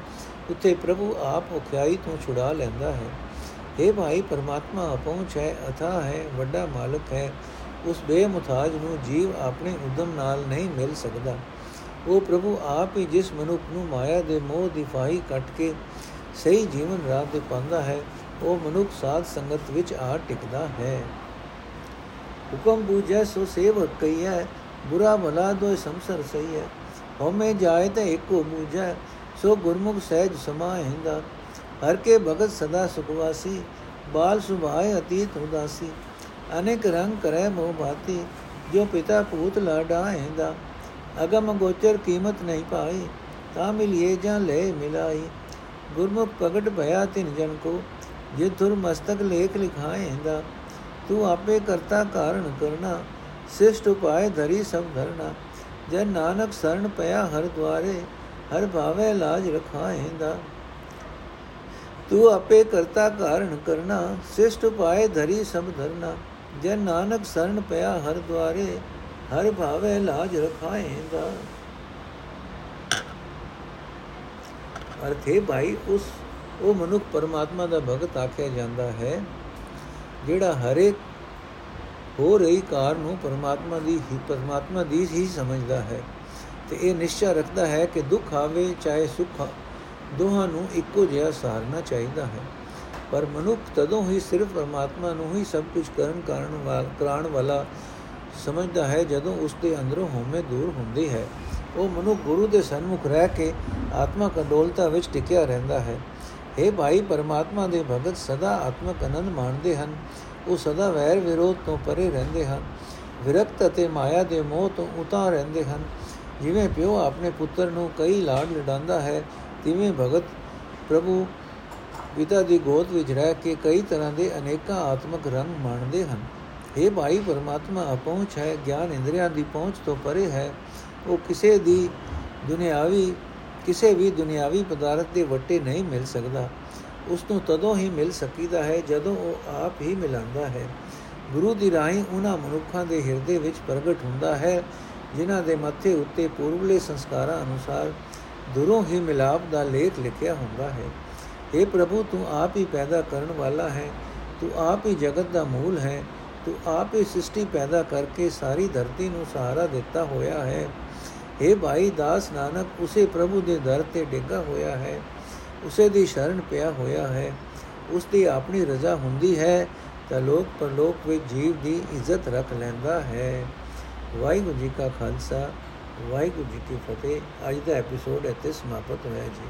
ਉੱਥੇ ਪ੍ਰਭੂ ਆਪ ਔਖਿਆਈ ਤੋਂ ਛੁਡਾ ਲੈਂਦਾ ਹੈ। ਇਹ ਭਾਈ, ਪਰਮਾਤਮਾ ਅਪਹੁੰਚ ਹੈ ਅਥਾ ਹੈ, ਵੱਡਾ ਮਾਲਕ ਹੈ। ਉਸ ਬੇਮੁਤਾਜ ਨੂੰ ਜੀਵ ਆਪਣੇ ਉਦਮ ਨਾਲ ਨਹੀਂ ਮਿਲ ਸਕਦਾ। ਉਹ ਪ੍ਰਭੂ ਆਪ ਹੀ ਜਿਸ ਮਨੁੱਖ ਨੂੰ ਮਾਇਆ ਦੇ ਮੋਹ ਦੀ ਫਾਹੀ ਕੱਟ ਕੇ ਸਹੀ ਜੀਵਨ ਰਾਹ ਤੇ ਪਾਉਂਦਾ ਹੈ ਉਹ ਮਨੁੱਖ ਸਾਧ ਸੰਗਤ ਵਿੱਚ ਆ ਟਿਕਦਾ ਹੈ। ਹੁਕਮ ਬੂਝੈ ਸੋ ਸੇਵਕ ਕਈਐ ਬੁਰਾ ਭਲਾ ਦੋ ਸੰਸਰ ਸਹੀ ਹੈ ਹਉਮੈ ਜਾਏ ਤੇ ਇੱਕੋ ਬੂਝੈ ਸੋ ਗੁਰਮੁਖ ਸਹਿਜ ਸਮਾਹਿੰਦਾ ਹਰ ਕੇ ਭਗਤ ਸਦਾ ਸੁਖਵਾਸੀ, ਬਾਲ ਸੁਭਾਏ ਅਤੀਤ ਉਦਾਸੀ। ਅਨੇਕ ਰੰਗ ਕਰੈ ਮੋਹ ਬਾਤੀ ਜੋ ਪਿਤਾ ਪੂਤ ਲਾਡਾ ਹੈਂਦਾ। ਅਗਮ ਗੋਚਰ ਕੀਮਤ ਨਹੀਂ ਪਾਈ, ਤਾਂ ਮਿਲਿਏ ਜਾਂ ਲੈ ਮਿਲਾਈ। ਗੁਰਮੁਖ ਪ੍ਰਗਟ ਭਇਆ ਤਿਨ ਜਨ ਕੋ ਜੇ ਤੁਰ ਮਸਤਕ ਲੇਖ ਲਿਖਾਏ ਹੈਂਦਾ ਤੂੰ ਆਪੇ ਕਰਤਾ ਕਾਰਨ ਕਰਨਾ, ਸਿਸ਼ਟ ਉਪਾਏ ਧਰੀ ਸਭ ਧਰਨਾ। ਜੇ ਨਾਨਕ ਸਰਣ ਪਿਆ ਹਰ ਦਵਾਰੇ ਹਰ ਭਾਵੇ ਲਾਜ ਰਖਾਏਂਦਾ ਤੂੰ ਆਪੇ ਕਰਤਾ ਕਾਰਨ ਕਰਨਾ, ਸਿਸ਼ਟ ਉਪਾਏ ਧਰੀ ਸਭ ਧਰਨਾ। ਜੇ ਨਾਨਕ ਸਰਣ ਪਿਆ ਹਰ ਦਵਾਰੇ ਹਰ ਭਾਵੇ ਲਾਜ ਰਖਾਏਂਦਾ ਅਰਥੇ ਭਾਈ, ਉਸ ਉਹ ਮਨੁੱਖ ਪਰਮਾਤਮਾ ਦਾ ਭਗਤ ਆਖਿਆ ਜਾਂਦਾ ਹੈ, ਜਿਹੜਾ ਹਰੇਕ ਹੋ ਰਹੀ ਕਾਰ ਨੂੰ ਪਰਮਾਤਮਾ ਦੀ ਹੀ, ਪਰਮਾਤਮਾ ਦੀ ਹੀ ਸਮਝਦਾ ਹੈ। ਤੇ ਇਹ ਨਿਸ਼ਚਾ ਰੱਖਦਾ ਹੈ ਕਿ ਦੁੱਖ ਆਵੇ, ਚਾਹੇ ਸੁੱਖ ਦੋਹਾਂ ਨੂੰ ਇੱਕੋ ਜਿਹਾ ਸਹਾਰਨਾ ਚਾਹੀਦਾ ਹੈ। ਪਰ ਮਨੁੱਖ ਤਦੋਂ ਹੀ ਸਿਰਫ ਪਰਮਾਤਮਾ ਨੂੰ ਹੀ ਸਭ ਕੁਝ ਕਰਨ ਕਾਰਨ ਵਾਲ ਕਰਾਣ ਵਾਲਾ ਸਮਝਦਾ ਹੈ, ਜਦੋਂ ਉਸ ਦੇ ਅੰਦਰੋਂ ਹਉਮੈ ਦੂਰ ਹੁੰਦੀ ਹੈ। ਉਹ ਮਨੁੱਖ ਗੁਰੂ ਦੇ ਸਨਮੁਖ ਰਹਿ ਕੇ ਆਤਮਕ ਅਡੋਲਤਾ ਵਿੱਚ ਟਿਕਿਆ ਰਹਿੰਦਾ ਹੈ। हे ਭਾਈ ਪਰਮਾਤਮਾ ਦੇ ਭਗਤ ਸਦਾ ਆਤਮਕ ਆਨੰਦ ਮਾਣਦੇ ਹਨ। ਉਹ ਸਦਾ ਵੈਰ ਵਿਰੋਧ ਤੋਂ ਪਰੇ ਰਹਿੰਦੇ ਹਨ। ਵਿਰਕਤ ਅਤੇ ਮਾਇਆ ਦੇ ਮੋਹ ਤੋਂ ਉਤਾਰ ਰਹਿੰਦੇ ਹਨ। ਜਿਵੇਂ ਪਿਓ ਆਪਣੇ ਪੁੱਤਰ ਨੂੰ ਕਈ ਲਾਡ ਲਡਾਉਂਦਾ ਹੈ, ਤਿਵੇਂ ਭਗਤ ਪ੍ਰਭੂ ਪਿਤਾ ਦੀ ਗੋਦ ਵਿੱਚ ਰਹਿ ਕੇ ਕਈ ਤਰ੍ਹਾਂ ਦੇ ਅਨੇਕਾਂ ਆਤਮਕ ਰੰਗ ਮਾਣਦੇ ਹਨ। ਇਹ ਭਾਈ ਪਰਮਾਤਮਾ ਅਪਹੁੰਚ ਹੈ ਗਿਆਨ ਇੰਦਰੀਆਂ ਦੀ ਪਹੁੰਚ ਤੋਂ ਪਰੇ ਹੈ। ਉਹ ਕਿਸੇ ਦੀ ਦੁਨਿਆਵੀ ਕਿਸੇ ਵੀ ਦੁਨਿਆਵੀ ਪਦਾਰਥ ਦੇ ਵੱਟੇ ਨਹੀਂ ਮਿਲ ਸਕਦਾ। ਉਸ ਨੂੰ ਤਦੋਂ ਹੀ ਮਿਲ ਸਕੀਦਾ ਹੈ ਜਦੋਂ ਉਹ ਆਪ ਹੀ ਮਿਲਾਂਦਾ ਹੈ। ਗੁਰੂ ਦੀ ਰਾਹੀਂ ਉਹਨਾਂ ਮਨੁੱਖਾਂ ਦੇ ਹਿਰਦੇ ਵਿੱਚ ਪ੍ਰਗਟ ਹੁੰਦਾ ਹੈ, ਜਿਨ੍ਹਾਂ ਦੇ ਮੱਥੇ ਉੱਤੇ ਪੂਰਵਲੇ ਸੰਸਕਾਰਾਂ ਅਨੁਸਾਰ ਦੁਰੋਂ ਹੀ ਮਿਲਾਪ ਦਾ ਲੇਖ ਲਿਖਿਆ ਹੁੰਦਾ ਹੈ। हे ਪ੍ਰਭੂ, ਤੂੰ ਆਪ ਹੀ ਪੈਦਾ ਕਰਨ ਵਾਲਾ ਹੈ, ਤੂੰ ਆਪ ਹੀ ਜਗਤ ਦਾ ਮੂਲ ਹੈ, ਤੂੰ ਆਪ ਹੀ ਸ੍ਰਿਸ਼ਟੀ ਪੈਦਾ ਕਰਕੇ ਸਾਰੀ ਧਰਤੀ ਨੂੰ ਸਹਾਰਾ ਦਿੱਤਾ ਹੋਇਆ ਹੈ। हे ਭਾਈ ਦਾਸ ਨਾਨਕ, ਉਸੇ ਪ੍ਰਭੂ ਦੇ ਦਰ ਤੇ ਡਿੱਗਾ ਹੋਇਆ ਹੈ, ਉਸੇ ਦੀ ਸ਼ਰਨ ਪਿਆ ਹੋਇਆ ਹੈ, ਉਸ ਦੀ ਆਪਣੀ ਰਜ਼ਾ ਹੁੰਦੀ ਹੈ, ਤਾਂ ਲੋਕ ਪਰਲੋਕ ਵਿੱਚ ਜੀਵ ਦੀ ਇੱਜ਼ਤ ਰੱਖ ਲੈਂਦਾ ਹੈ। ਵਾਹਿਗੁਰੂ ਜੀ ਕਾ ਖਾਲਸਾ, ਵਾਹਿਗੁਰੂ ਜੀ ਕੀ ਫਤਿਹ। ਅੱਜ ਦਾ ਐਪੀਸੋਡ ਇੱਥੇ ਸਮਾਪਤ ਹੋਇਆ ਜੀ।